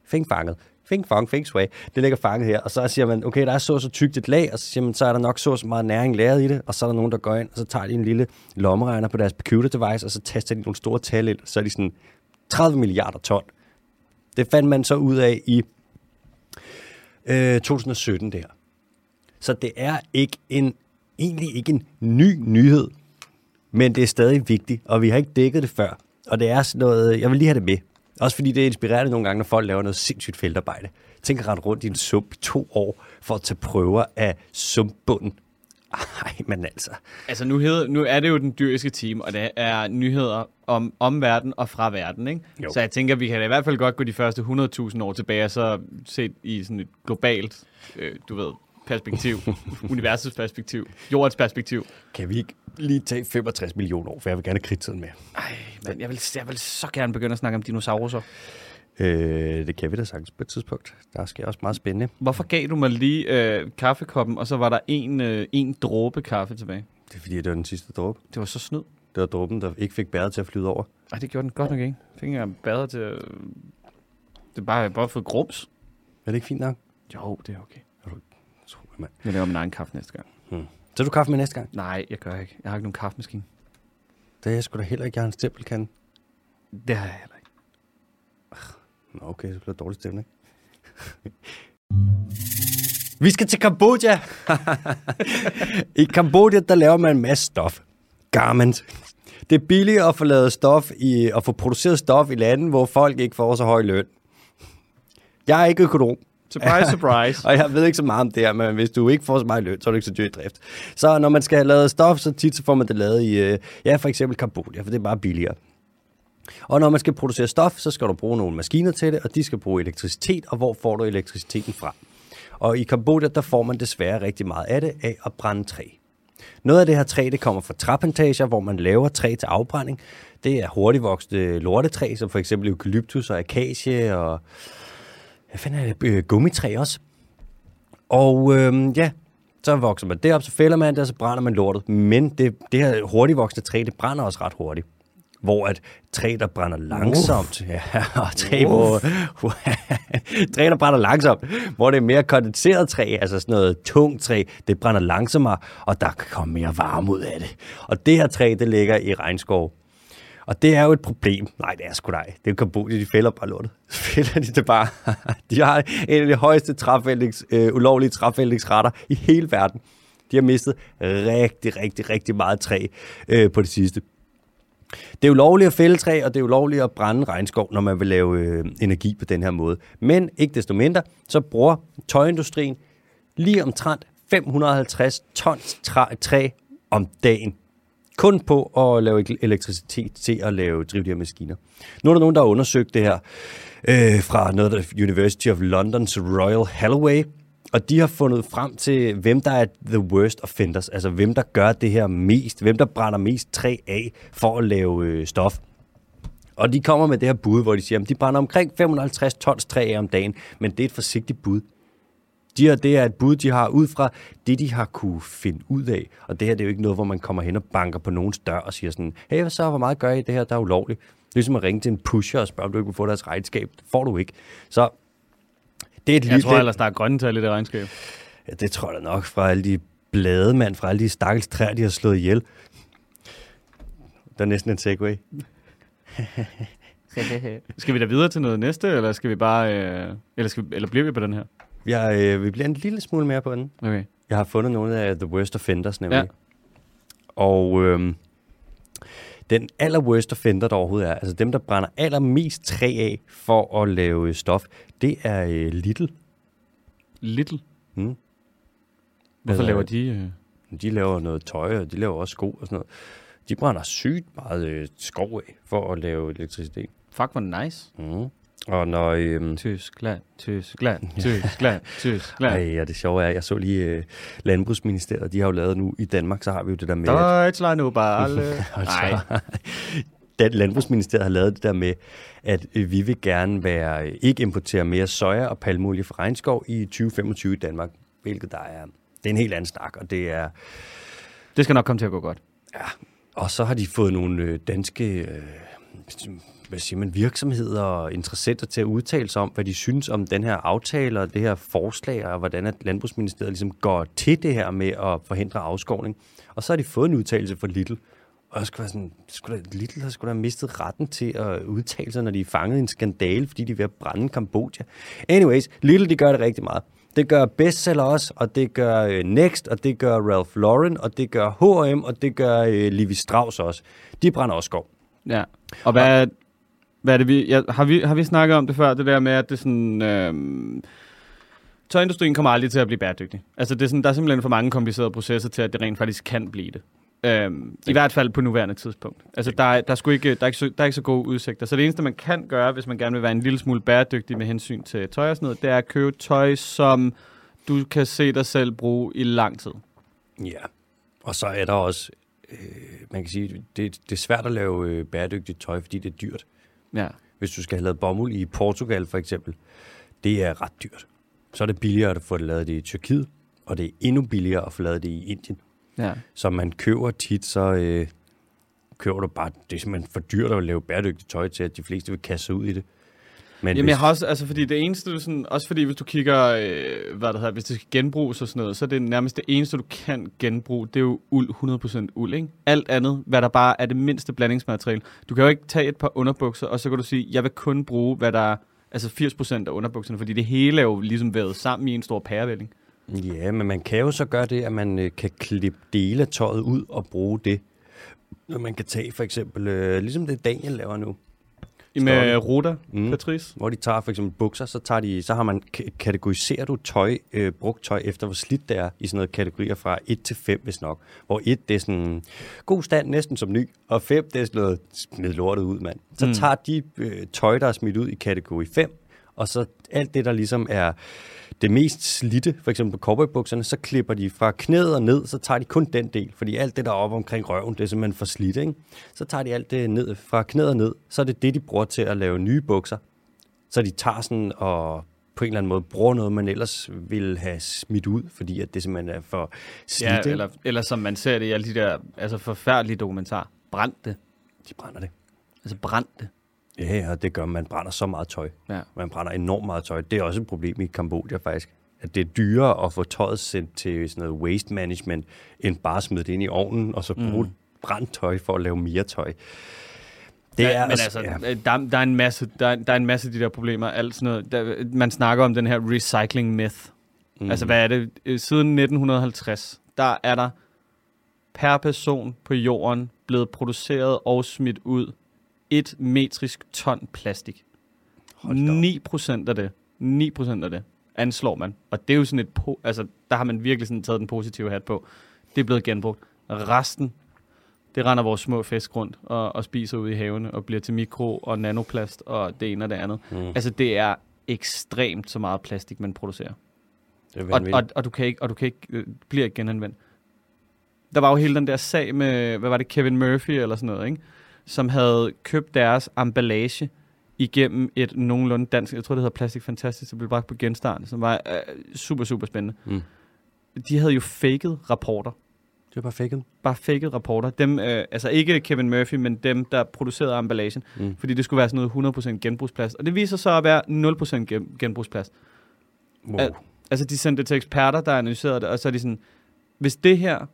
fæng fanget, fing fang, fing sway, det ligger fanget her. Og så siger man, okay, der er så så tykt et lag, og så siger man, så er der nok så så meget næring lagret i det, og så er der nogen, der går ind, og så tager de en lille lommeregner på deres computer device, og så taster de nogle store tal ind, så er de sådan 30 milliarder ton. Det fandt man så ud af i øh, 2017 der. Så det er ikke en, egentlig ikke en ny nyhed, men det er stadig vigtigt, og vi har ikke dækket det før. Og det er sådan noget, jeg vil lige have det med. Også fordi det er inspirerende nogle gange, når folk laver noget sindssygt feltarbejde. Tænk at rende rundt i en sump i to år for at tage prøver af sumpbunden. Ej, men altså. Altså nu, hed, nu er det jo den dyriske team, og det er nyheder om, om verden og fra verden. Ikke? Jo. Så jeg tænker, vi kan da i hvert fald godt gå de første 100.000 år tilbage, og så set i sådan et globalt, øh, du ved, perspektiv, *laughs* universets perspektiv, jordens perspektiv. Kan vi ikke lige tage 65 millioner år, for jeg vil gerne have kridtiden med. Ej, men jeg vil, jeg vil så gerne begynde at snakke om dinosaurer. Øh, det kan vi da sagtens på et tidspunkt. Der sker også meget spændende. Hvorfor gav du mig lige øh, kaffekoppen, og så var der en, øh, en dråbe kaffe tilbage? Det er fordi, det var den sidste dråbe. Det var så snyd. Det var dråben, der ikke fik bæret til at flyde over. Ej, det gjorde den godt nok ikke. Jeg fik ikke engang bader til... at- Det er bare, jeg bare fået grums. Er det ikke fint nok? Jo, det er okay. Tro mig, mand. Jeg laver min egen kaffe næste gang. Så du kaffe med næste gang? Nej, jeg gør ikke. Jeg har ikke nogen kaffemaskine. Det er jeg sgu da heller ikke. Jeg har en stempelkande. Det har jeg heller ikke. Nå, okay, så bliver det dårlig stemning. *laughs* Vi skal til Kambodja. *laughs* I Kambodja, der laver man en masse stof. Garment. Det er billigere at få lavet stof i, at få produceret stof i lande, hvor folk ikke får så høj løn. Jeg er ikke økonom, Surprise, surprise. og jeg ved ikke så meget om det her, men hvis du ikke får så meget løn, så er du ikke så dyr i drift. Så når man skal have lavet stof, så tit så får man det lavet i, øh, ja, for eksempel Cambodia, for det er bare billigere. Og når man skal producere stof, så skal du bruge nogle maskiner til det, og de skal bruge elektricitet, og hvor får du elektriciteten fra? Og i Kambodja, der får man desværre rigtig meget af det af at brænde træ. Noget af det her træ, det kommer fra træplantager, hvor man laver træ til afbrænding. Det er hurtigvoksende lortetræ, som for eksempel eukalyptus og akacie og hvad fanden er det, øh, gummitræ også. Og øh, ja, så vokser man derop, så fælder man det, og så brænder man lortet. Men det, det her hurtigvoksende træ, det brænder også ret hurtigt. Hvor at træ, der brænder langsomt, ja, og *laughs* træ, hvor, *laughs* træ, der brænder langsomt, hvor det er mere kondenseret træ, altså sådan noget tungt træ, det brænder langsommere, og der kan komme mere varme ud af det. Og det her træ, det ligger i regnskov. Og det er jo et problem. Nej, det er sgu nej. Det er jo Kambodja, de fælder bare lortet. *laughs* Fælder de det bare. De har en af de højeste træfældnings, øh, ulovlige træfældningsretter i hele verden. De har mistet rigtig, rigtig, rigtig meget træ øh, på det sidste. Det er ulovligt at fælde træ, og det er ulovligt at brænde regnskov, når man vil lave øh, energi på den her måde. Men ikke desto mindre, så bruger tøjindustrien lige omtrent 550 tons træ, træ om dagen. Kun på at lave elektricitet til at lave drive de her maskiner. Nu er der nogen, der har undersøgt det her øh, fra noget der University of London's Royal Holloway, og de har fundet frem til, hvem der er the worst offenders, altså hvem der gør det her mest, hvem der brænder mest træ af for at lave øh, stof. Og de kommer med det her bud, hvor de siger, at de brænder omkring 550 tons træ af om dagen, men det er et forsigtigt bud. De her, det er et bud, de har ud fra det, de har kunne finde ud af. Og det her det er jo ikke noget, hvor man kommer hen og banker på nogens dør og siger sådan, hey, hvad så, hvor meget gør I det her, der er ulovligt? Ligesom at ringe til en pusher og spørge, om du ikke vil få deres regnskab. Det får du ikke. Så det er et Jeg lille- tror ellers, der er grønne tal i det regnskab. Ja, det tror jeg da nok fra alle de blade, mand, fra alle de stakkels træer, de har slået ihjel. Der er næsten en segway. *laughs* Skal vi da videre til noget næste, eller skal vi bare... Øh, eller, skal vi, eller bliver vi på den her? Jeg, øh, vi bliver en lille smule mere på den. Okay. Jeg har fundet nogle af The Worst Offenders, nemlig. Ja. Og øhm, den aller worst offender, der overhovedet er, altså dem, der brænder allermest træ af for at lave stof, det er øh, Little. Little. Mm. Hvorfor laver de... Øh... De laver noget tøj, og de laver også sko og sådan noget. De brænder sygt meget øh, skov af for at lave elektricitet. Fuck, hvor nice. Mm. Og når... Øhm, Tyskland, Tyskland, Tyskland, *laughs* Tyskland. Ej, ja, det sjove er, jeg så lige øh, Landbrugsministeriet, de har jo lavet nu i Danmark, så har vi jo det der med, Deutschland über alle. *laughs* Nej. den *laughs* Landbrugsministeriet har lavet det der med, at øh, vi vil gerne være, øh, ikke importere mere soja og palmolie fra regnskov i 2025 i Danmark, hvilket der er, det er en helt anden snak, og det er, Det skal nok komme til at gå godt. og så har de fået nogle øh, danske, øh, hvad siger man, virksomheder og interessenter til at udtale sig om, hvad de synes om den her aftale og det her forslag, og hvordan at Landbrugsministeriet ligesom går til det her med at forhindre afskovning. Og så har de fået en udtalelse fra Little, og jeg skulle være sådan, skulle da, Little har skulle da mistet retten til at udtale sig, når de er fanget i en skandale, fordi de er ved at brænde Kambodja. Anyways, Little, de gør det rigtig meget. Det gør bestseller også, og det gør øh, Next, og det gør Ralph Lauren, og det gør H&M, og det gør øh, Levi Strauss også. De brænder også skov. Ja. Og hvad, hvad er det, vi... Ja, har, vi, har vi snakket om det før, det der med, at det er sådan... Øh, tøjindustrien kommer aldrig til at blive bæredygtig. Altså, det er sådan, der er simpelthen for mange komplicerede processer til, at det rent faktisk kan blive det. Øhm, I hvert fald på nuværende tidspunkt. Altså, der er, der, er sgu ikke, der, er ikke så, der er ikke så gode udsigter. Så det eneste, man kan gøre, hvis man gerne vil være en lille smule bæredygtig med hensyn til tøj og sådan noget, det er at købe tøj, som du kan se dig selv bruge i lang tid. Ja. Og så er der også, øh, man kan sige, det, det er svært at lave øh, bæredygtigt tøj, fordi det er dyrt. Ja. Hvis du skal have lavet bomuld i Portugal for eksempel, det er ret dyrt. Så er det billigere at få det lavet det i Tyrkiet, og det er endnu billigere at få lavet det i Indien. Ja. Så man køber tit, så øh, køber du bare, det er simpelthen for dyrt at lave bæredygtigt tøj til, at de fleste vil kaste sig ud i det. Men Jamen hvis, jeg har også, altså fordi det eneste, du sådan, også fordi hvis du kigger, øh, hvad det hedder, hvis det skal genbruges og sådan noget, så er det nærmest det eneste, du kan genbruge, det er jo uld, 100% uld, ikke? Alt andet, hvad der bare er det mindste blandingsmateriale. Du kan jo ikke tage et par underbukser, og så kan du sige, jeg vil kun bruge, hvad der er, altså 80% af underbukserne, fordi det hele er jo ligesom været sammen i en stor pærevælling. Ja, men man kan jo så gøre det, at man øh, kan klippe dele af tøjet ud og bruge det. Når man kan tage for eksempel, øh, ligesom det Daniel laver nu, Med Ruda, Mm. Patrice. hvor de tager for eksempel bukser, så, tager de, så har man kategoriserer du tøj, øh, brugt tøj efter, hvor slidt det er, i sådan noget kategorier fra 1 til 5, hvis nok. Hvor 1, det er sådan god stand, næsten som ny, og 5, det er sådan noget smid lortet ud, mand. Så. Mm. tager de øh, tøj, der er smidt ud i kategori 5, og så alt det, der ligesom er det mest slidte, for eksempel på cowboybukserne, så klipper de fra knæet og ned, så tager de kun den del, fordi alt det, der er oppe omkring røven, det er simpelthen for slidt, ikke? Så tager de alt det ned, fra knæet og ned, så er det det, de bruger til at lave nye bukser. Så de tager sådan og på en eller anden måde bruger noget, man ellers ville have smidt ud, fordi at det simpelthen er for slidt. Ja, eller, eller som man ser det i alle de der altså forfærdelige dokumentarer. Brænd det. De brænder det. Altså brænd det. Ja, og det gør, man brænder så meget tøj. Ja. Man brænder enormt meget tøj. Det er også et problem i Kambodja faktisk. At det er dyrere at få tøjet sendt til sådan noget waste management, end bare at smide det ind i ovnen, og så bruge mm. brændt tøj for at lave mere tøj. Det ja, er men altså, ja. ja. der, der, er en masse, der, der er en masse af de der problemer. Alt sådan noget. Der, man snakker om den her recycling myth. Mm. Altså, hvad er det? Øh, Siden 1950, der er der per person på jorden blevet produceret og smidt ud et metrisk ton plastik. Hold da op. 9 procent af det. 9 procent af det anslår man. Og det er jo sådan et... Po- altså, der har man virkelig sådan taget den positive hat på. Det er blevet genbrugt. Resten, det render vores små fisk rundt og, og spiser ud i havene og bliver til mikro- og nanoplast og det ene og det andet. Mm. Altså, det er ekstremt så meget plastik, man producerer. Det Og, og, og du kan ikke, og du kan ikke, øh, bliver ikke genanvendt. Der var jo hele den der sag med, hvad var det, Kevin Murphy eller sådan noget, ikke? Som havde købt deres emballage igennem et nogenlunde dansk, jeg tror det hedder Plastic Fantastic, som blev bragt på genstart, som var øh, super, super spændende. Mm. De havde jo faked rapporter. Det er bare faked. Bare faked rapporter. Dem, øh, altså ikke Kevin Murphy, men dem, der producerede emballagen. Mm. Fordi det skulle være sådan noget 100% genbrugsplast. Og det viser sig at være 0% gen- genbrugsplast. Wow. Al- Altså, de sendte det til eksperter, der analyserede det, og så er de sådan, hvis det her,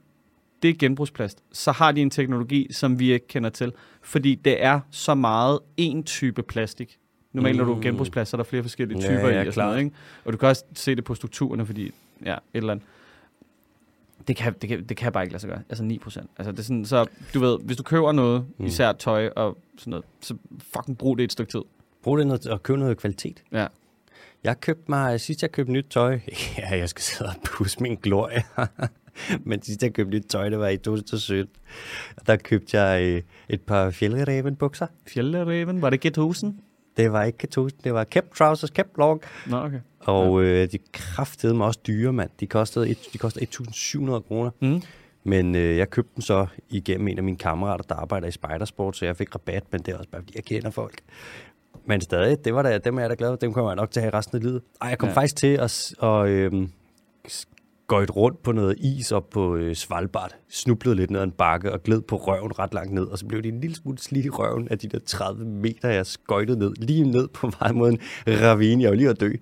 det er genbrugsplast, så har de en teknologi, som vi ikke kender til, fordi det er så meget en type plastik. Normalt, mm. når du Mm. genbrugsplast, så er der flere forskellige Ja, typer ja, i, og sådan noget, ikke? Og du kan også se det på strukturerne, fordi, ja, et eller andet. Det kan, det, kan, det kan bare ikke lade sig gøre. Altså 9%. Altså det er sådan, så du ved, hvis du køber noget, mm. især tøj og sådan noget, så fucking brug det et stykke tid. Brug det noget, og køb noget kvalitet. Ja. Jeg købte mig, sidst jeg købte nyt tøj, *laughs* ja, jeg skal sidde og pusse min glorie. *laughs* *laughs* Men sidst jeg købte nyt tøj, det var i 2017. Og Der købte jeg øh, et par fjeldreven bukser. Fjellereven, var det G1000? Det var ikke katusen, det var cap trousers, cap long. Nå, okay. Og øh, de kraftede mig også dyre, mand. De kostede, et, de kostede 1.700 kroner. Mm. Men øh, jeg købte dem så igennem en af mine kammerater, der arbejder i Spidersport, så jeg fik rabat, men det er også bare, fordi jeg kender folk. Men stadig, det var da, dem er jeg da glad for. Dem kommer jeg nok til at have resten af livet. Ej, jeg kom ja. Ja. faktisk til at, at øh, gøjt rundt på noget is op på øh, Svalbard. Snublede lidt ned ad en bakke og gled på røven ret langt ned. Og så blev det en lille smule slidt i røven af de der 30 meter, jeg skøjtede ned. Lige ned på vej mod en ravine. Jeg var lige at dø.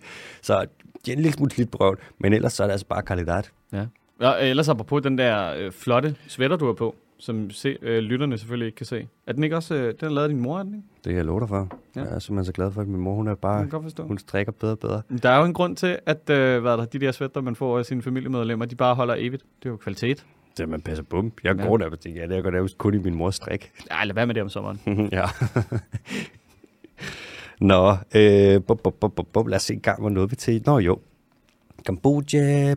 Så det er en lille smule slidt på røven. Men ellers så er det altså bare kalidat. Ja. ja ellers apropos den der øh, flotte sweater, du har på, som se, øh, lytterne selvfølgelig ikke kan se. Er den ikke også, øh, den er lavet af din mor, er den ikke? Det er jeg lover dig for. Ja. Ja. Jeg er simpelthen så glad for, at min mor, hun er bare... Hun strikker bedre og bedre. Men Der er jo en grund til, at øh, hvad er der, de der sweater, man får af sine familiemedlemmer, de bare holder evigt. Det er jo kvalitet. Det man passer på dem. Jeg Ja. går der og tænker, ja, det er går nærmest kun i min mors strik. Ej, lad være med det om sommeren. *laughs* ja. Nå, øh, bup, bup, bup, bup. lad os se en gang, hvor noget vi til. Nå jo, Kambodja,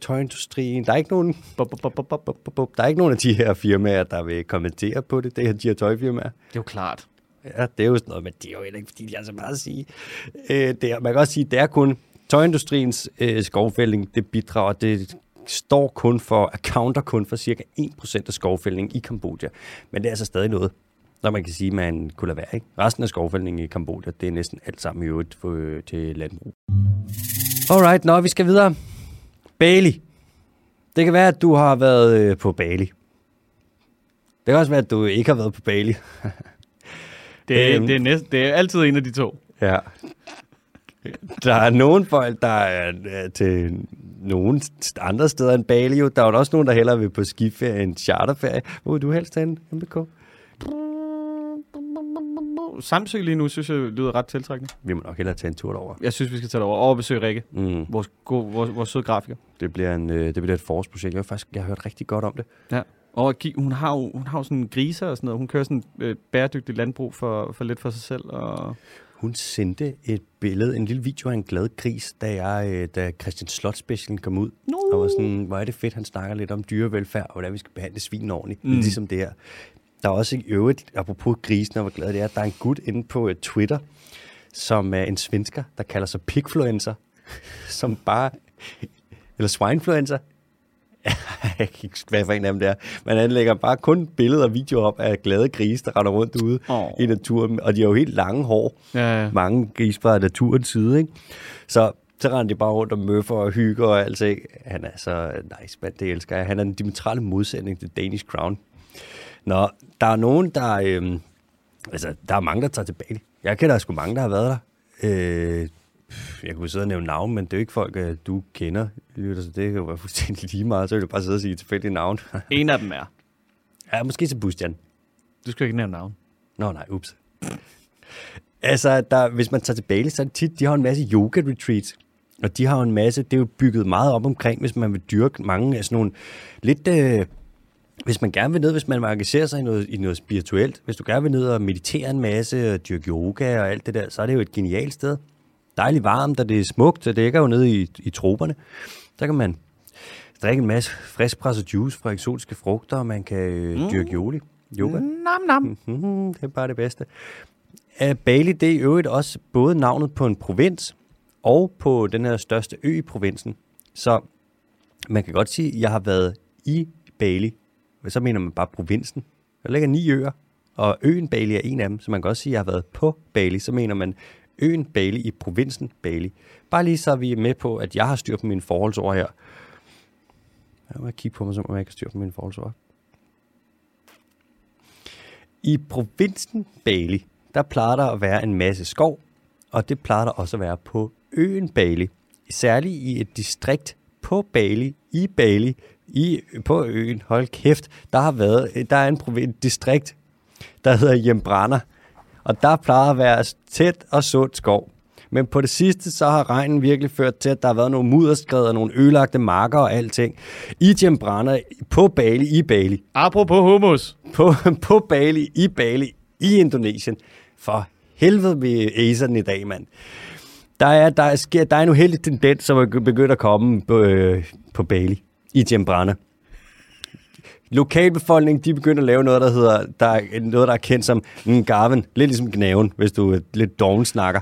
tøjindustrien. Der er ikke nogen, der er ikke nogen af de her firmaer, der vil kommentere på det, det her, de her tøjfirmaer. Det er jo klart. Ja, det er jo sådan noget, men det er jo ikke, fordi de har så meget at sige. Øh, det er, man kan også sige, det er kun tøjindustriens øh, skovfældning, det bidrager, det står kun for, accounter kun for cirka 1% af skovfældningen i Kambodja. Men det er altså stadig noget, når man kan sige, at man kunne lade være. Ikke? Resten af skovfældningen i Kambodja, det er næsten alt sammen i øvrigt for, øh, til landbrug. Alright, nå, vi skal videre. Bali. Det kan være, at du har været øh, på Bali. Det kan også være, at du ikke har været på Bali. *laughs* Det, Øhm. det, er næst, det er altid en af de to. Ja. Der er nogle folk, der er øh, til nogle andre steder end Bali. jo. Der er jo også nogen, der hellere vil på skiferie end charterferie. Hvor vil du helst hen, MBK? Samsø lige nu, synes jeg, lyder ret tiltrækkende. Vi må nok hellere tage en tur derover. Jeg synes, vi skal tage det over og besøge Rikke, Mm. vores, gode, vores, vores søde grafiker. Det bliver, en, øh, det bliver et forårsprojekt. Jeg har faktisk jeg har hørt rigtig godt om det. Ja. Og hun har jo hun har jo sådan griser og sådan noget. Hun kører sådan øh, bæredygtigt landbrug for, for lidt for sig selv. Og... Hun sendte et billede, en lille video af en glad gris, da, jeg, øh, da Christian Slot specialen kom ud. No. Og var sådan, hvor er det fedt, han snakker lidt om dyrevelfærd, og hvordan vi skal behandle svin ordentligt. Mm. Ligesom det her. Der er også i øvrigt, apropos grisen, og hvor glad det er, der er en gut inde på uh, Twitter, som er en svensker, der kalder sig pigfluencer, *laughs* som bare, eller swinefluencer, *laughs* jeg kan ikke hvad for en af dem det er, men han lægger bare kun billeder og videoer op af glade grise, der render rundt ude Åh. i naturen, og de har jo helt lange hår, Ja, ja. mange grise fra naturens side, ikke? Så så render de bare rundt og møffer og hygger og alt det. Han er så nice, mand, det elsker jeg. Han er den diametrale modsætning til Danish Crown. Nå, der er nogen, der... Øhm, altså, der er mange, der tager tilbage. Jeg kender sgu mange, der har været der. Øh, jeg kunne sidde og nævne navn, men det er jo ikke folk, øh, du kender. lytter, Så det kan jo være *laughs* fuldstændig lige meget. Så vil du bare sidde og sige tilfældige navn. *laughs* En af dem er. ja, måske Sebastian. Du skal ikke nævne navn. Nå nej, ups. Altså, der, hvis man tager til Bali, så er det tit, de har en masse yoga-retreats. Og de har jo en masse, det er jo bygget meget op omkring, hvis man vil dyrke mange af sådan nogle lidt... Øh, hvis man gerne vil ned, hvis man vil engagere sig i noget, i noget spirituelt, hvis du gerne vil ned og meditere en masse, og dyrke yoga og alt det der, så er det jo et genialt sted. Dejligt varmt, og det er smukt, det ligger jo nede i, i troberne. Der kan man drikke en masse friskpresset juice fra eksotiske frugter, og man kan øh, dyrke yoga. yoga. Nam, nam. Mm, det er bare det bedste. Uh, Bali, det er i øvrigt også både navnet på en provins og på den her største ø i provinsen. Så man kan godt sige, at jeg har været i Bali, men så mener man bare provinsen. Der ligger ni øer, og øen Bali er en af dem, så man kan også sige, at jeg har været på Bali. Så mener man øen Bali i provinsen Bali. Bare lige så er vi med på, at jeg har styr på mine forholdsord her. Jeg må kigge på mig, som om jeg ikke har styr på mine forholdsord. I provinsen Bali, der plejer der at være en masse skov, og det plejer der også at være på øen Bali. Særligt i et distrikt på Bali, i Bali, i, på øen, hold kæft, der har været, der er en provin, distrikt, der hedder Jembrana, og der plejer at være tæt og sund skov. Men på det sidste, så har regnen virkelig ført til, at der har været nogle mudderskred og nogle ødelagte marker og alting. I Jembrana, på Bali, i Bali Apropos hummus. på, *laughs* på Bali, i Bali, i Indonesien. For helvede vi acer den i dag, mand. Der er, der, er, sker, der er en uheldig tendens, som er begyndt at komme på, øh, på Bali, i Jembrana. Lokalbefolkningen, de begynder at lave noget, der hedder, der er noget, der er kendt som Ngarven. Lidt ligesom gnaven, hvis du er lidt doven snakker.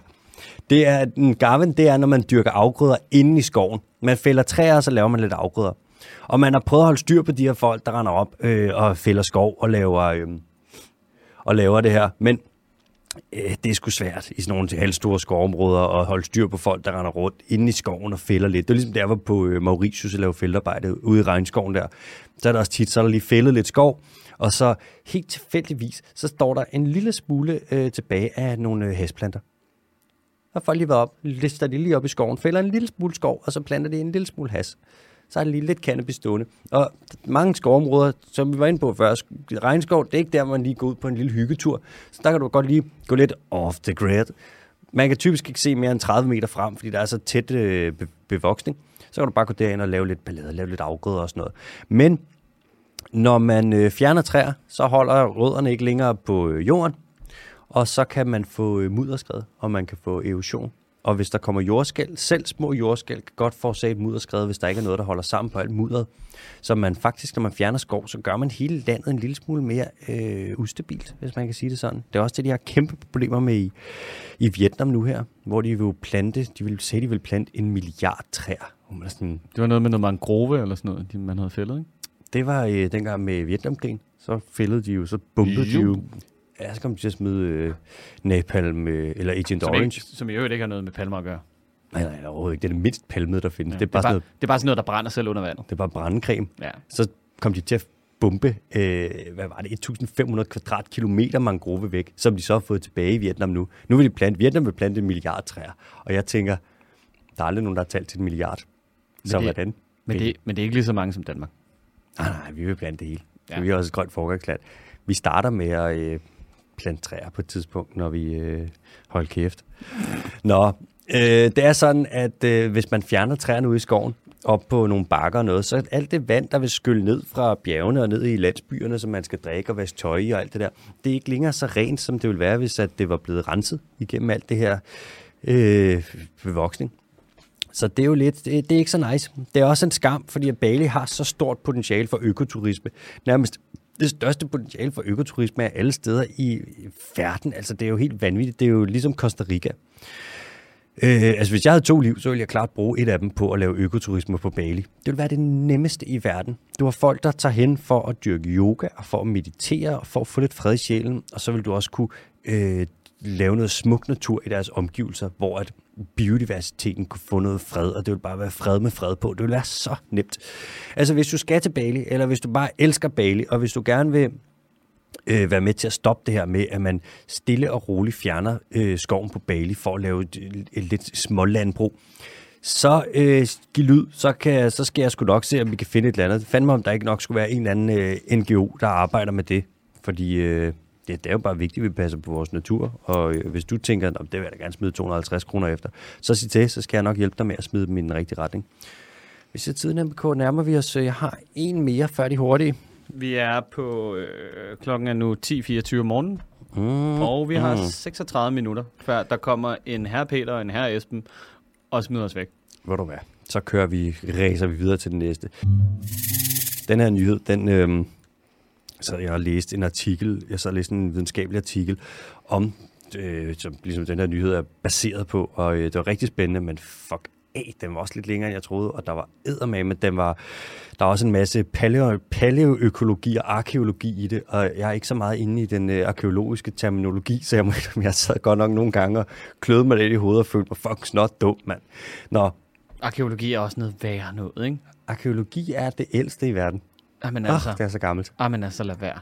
Det er, Ngarven, det er, når man dyrker afgrøder inde i skoven. Man fælder træer, og så laver man lidt afgrøder. Og man har prøvet at holde styr på de her folk, der render op øh, og fælder skov og laver, øh, og laver det her. Men Øh, det er sgu svært i sådan nogle halvstore skovområder at holde styr på folk, der render rundt inde i skoven og fælder lidt. Det er ligesom der, var på øh, Mauritius og lavede feltarbejde ude i regnskoven der. Så er der også tit, så er der lige fældet lidt skov, og så helt tilfældigvis, så står der en lille smule øh, tilbage af nogle øh, hasplanter. Der har folk lige været op, lister de lige op i skoven, fælder en lille smule skov, og så planter de en lille smule has. Så er der lige lidt cannabis stående. Og mange skovområder, som vi var inde på før, regnskov, det er ikke der, man lige går ud på en lille hyggetur. Så der kan du godt lige gå lidt off the grid. Man kan typisk ikke se mere end 30 meter frem, fordi der er så tæt øh, be- bevoksning. Så kan du bare gå derind og lave lidt ballade, lave lidt afgrøder og sådan noget. Men når man øh, fjerner træer, så holder rødderne ikke længere på øh, jorden, og så kan man få øh, mudderskred, og man kan få erosion. Og hvis der kommer jordskæl, selv små jordskæl kan godt forårsage et mudderskred, hvis der ikke er noget, der holder sammen på alt mudderet. Så man faktisk, når man fjerner skov, så gør man hele landet en lille smule mere øh, ustabilt, hvis man kan sige det sådan. Det er også det, de har kæmpe problemer med i, i Vietnam nu her, hvor de vil plante, de vil sige, de vil plante en milliard træer. Man sådan, Det var noget med noget mangrove eller sådan noget, man havde fældet, ikke? det var øh, dengang med Vietnamkrigen. Så fældede de jo, så bumpede de Jo. Ja, så kom de til at smide øh, napalm øh, eller Agent Som, Orange. ikke, som i øvrigt ikke har noget med palmer at gøre. Nej, nej, overhovedet ikke. Det er det mindst palmede, der findes. Ja, det, er bare det, er sådan bare, det er bare sådan noget, der brænder selv under vandet. det er bare brandcreme. Ja. Så kom de til at bombe, øh, hvad var det, 1.500 kvadratkilometer mangrove væk, som de så har fået tilbage i Vietnam nu. Nu vil de plante, Vietnam vil plante en milliard træer. Og jeg tænker, der er aldrig nogen, der har talt til en milliard. Så det- hvordan? Men det, men det er ikke lige så mange som Danmark. Nej, nej, vi vil plante det hele. Ja. Vi er også et grønt forgangsland. Vi starter med at øh, plante træer på et tidspunkt, når vi øh, holder kæft. Nå, øh, det er sådan, at øh, hvis man fjerner træerne ude i skoven, op på nogle bakker og noget, så alt det vand, der vil skylle ned fra bjergene og ned i landsbyerne, som man skal drikke og vaske tøj i og alt det der, det er ikke længere så rent, som det ville være, hvis at det var blevet renset igennem alt det her øh, bevoksning. Så det er jo lidt, det, det er ikke så nice. Det er også en skam, fordi at Bali har så stort potentiale for økoturisme. Nærmest det største potentiale for økoturisme er alle steder i verden. Altså, det er jo helt vanvittigt. Det er jo ligesom Costa Rica. Øh, altså, hvis jeg havde to liv, så ville jeg klart bruge et af dem på at lave økoturisme på Bali. Det ville være det nemmeste i verden. Du har folk, der tager hen for at dyrke yoga, og for at meditere, og for at få lidt fred i sjælen, og så vil du også kunne øh, lave noget smuk natur i deres omgivelser, hvor at biodiversiteten kunne få noget fred, og det vil bare være fred med fred på. Det ville være så nemt. Altså, hvis du skal til Bali, eller hvis du bare elsker Bali, og hvis du gerne vil øh, være med til at stoppe det her med, at man stille og roligt fjerner øh, skoven på Bali for at lave et, et lidt smålandbrug, så øh, giv lyd, så, kan, så skal jeg sgu nok se, om vi kan finde et eller andet. Fand mig, om der ikke nok skulle være en eller anden øh, NGO, der arbejder med det. Fordi øh, ja, det er jo bare vigtigt, at vi passer på vores natur. Og øh, hvis du tænker, at det vil jeg da gerne smide 250 kroner efter, så sig til, så skal jeg nok hjælpe dig med at smide dem i den rigtige retning. Hvis jeg tiden MBK nærmer vi os, jeg har en mere før de hurtige. Vi er på, øh, klokken er nu 10.24 om morgenen, Mm, og vi har mm. 36 minutter, før der kommer en herre Peter og en herre Esben og smider os væk. Ved du hvad? Så kører vi, racer vi videre til den næste. Den her nyhed, den... Øh, så jeg har læst en artikel, jeg så har læst en videnskabelig artikel om, øh, som ligesom den her nyhed er baseret på, og øh, det var rigtig spændende, men fuck af, den var også lidt længere, end jeg troede, og der var eddermame, men den var, der var også en masse paleo, paleoøkologi og arkeologi i det, og jeg er ikke så meget inde i den øh, arkeologiske terminologi, så jeg, må, *laughs* jeg sad godt nok nogle gange og kløede mig lidt i hovedet og følte mig fucking snot dum, mand. Nå, Arkeologi er også noget værre noget, ikke? arkeologi er det ældste i verden. Jamen Altså. Oh, det er så gammelt. ah, men altså lad være.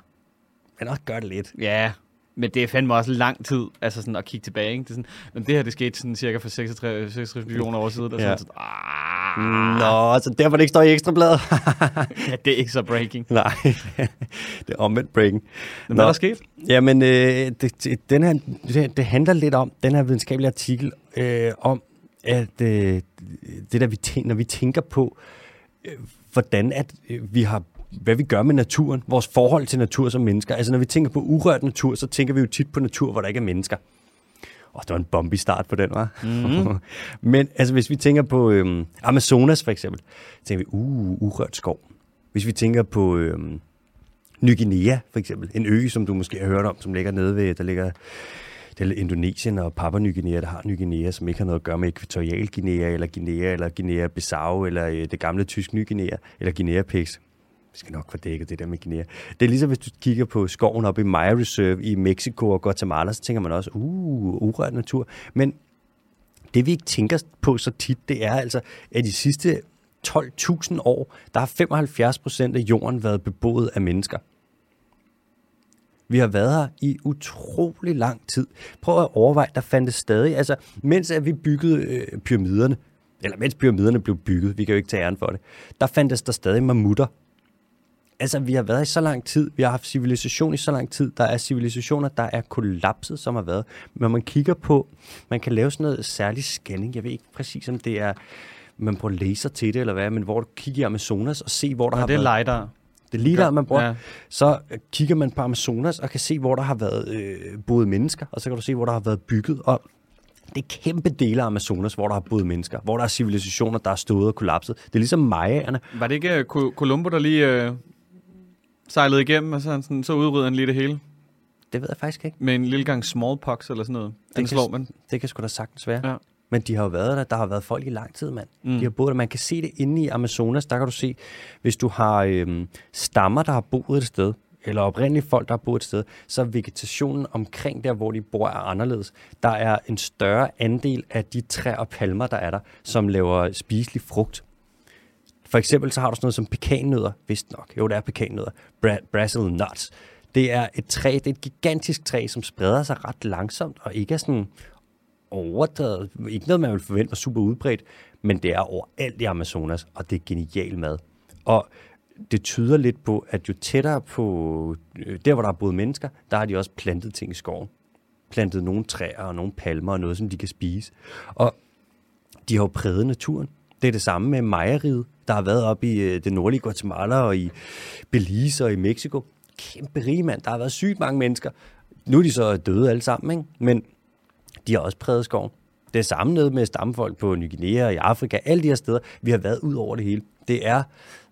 Men også gør det lidt. Ja, men det er fandme også lang tid altså sådan at kigge tilbage. Ikke? Det, er sådan, men det her, det skete sådan cirka for 66, 66 millioner år siden. Og Ja. ja. sådan, ah, Nå, så derfor det ikke står i ekstrabladet. *laughs* ja, det er ikke så breaking. *laughs* Nej, *laughs* det er omvendt breaking. Men hvad er der sket? Jamen, øh, det, det, den her, det, det handler lidt om, den her videnskabelige artikel, øh, om, at øh, det der, vi tænker, når vi tænker på, øh, hvordan at øh, vi har hvad vi gør med naturen, vores forhold til natur som mennesker. Altså når vi tænker på urørt natur, så tænker vi jo tit på natur, hvor der ikke er mennesker. Og det var en bombe start på den, var. Mm. *laughs* Men altså hvis vi tænker på øhm, Amazonas for eksempel, så tænker vi, uh, urørt skov. Hvis vi tænker på øhm, Ny Guinea for eksempel, en ø, som du måske har hørt om, som ligger nede ved, der ligger det er Indonesien og Papua Ny Guinea, der har Ny Guinea, som ikke har noget at gøre med Ækvatorial Guinea, eller Guinea, eller Guinea-Bissau, eller øh, det gamle tysk Ny Guinea, eller Guinea-Pix. Vi skal nok få dækket det der med Guinea. Det er ligesom, hvis du kigger på skoven oppe i Maya Reserve i Mexico og Guatemala, så tænker man også, uh, urørt natur. Men det vi ikke tænker på så tit, det er altså, at de sidste 12.000 år, der har 75 procent af jorden været beboet af mennesker. Vi har været her i utrolig lang tid. Prøv at overveje, der fandtes stadig, altså mens at vi byggede øh, pyramiderne, eller mens pyramiderne blev bygget, vi kan jo ikke tage æren for det, der fandtes der stadig mammutter. Altså, vi har været i så lang tid, vi har haft civilisation i så lang tid, der er civilisationer, der er kollapset, som har været. Men man kigger på, man kan lave sådan noget særlig scanning, jeg ved ikke præcis, om det er, man bruger laser til det, eller hvad, men hvor du kigger i Amazonas og se, hvor der Og har det er været... Det er lige der, man bruger. Ja. Ja. Så øh, kigger man på Amazonas og kan se, hvor der har været øh, boet mennesker, og så kan du se, hvor der har været bygget. Og det er kæmpe dele af Amazonas, hvor der har boet mennesker, hvor der er civilisationer, der er stået og kollapset. Det er ligesom mayaerne. Var det ikke øh, Columbo, der lige øh, sejlede igennem, og så, sådan, så udrydder han lige det hele? Det ved jeg faktisk ikke. Med en lille gang smallpox eller sådan noget. Den kan slår man. Det kan sgu da sagtens være. Ja. Men de har jo været der. Der har været folk i lang tid, mand. Mm. Mm. De har boet der. Man kan se det inde i Amazonas. Der kan du se, hvis du har øhm, stammer, der har boet et sted, eller oprindelige folk, der har boet et sted, så er vegetationen omkring der, hvor de bor, er anderledes. Der er en større andel af de træer og palmer, der er der, som laver spiselig frugt. For eksempel så har du sådan noget som pekannødder, vist nok. Jo, det er pekannødder. Bra- Brazil nuts. Det er et træ, det er et gigantisk træ, som spreder sig ret langsomt, og ikke er sådan overdrevet. Ikke noget, man vil forvente var super udbredt, men det er overalt i Amazonas, og det er genial mad. Og det tyder lidt på, at jo tættere på øh, der, hvor der er boet mennesker, der har de også plantet ting i skoven. Plantet nogle træer og nogle palmer og noget, som de kan spise. Og de har jo præget naturen. Det er det samme med mejeriet der har været op i øh, det nordlige Guatemala og i Belize og i Mexico. Kæmpe rige mand. Der har været sygt mange mennesker. Nu er de så døde alle sammen, ikke? men de har også præget skoven. Det er samme nede med stammefolk på Ny Guinea og i Afrika, alle de her steder. Vi har været ud over det hele. Det er,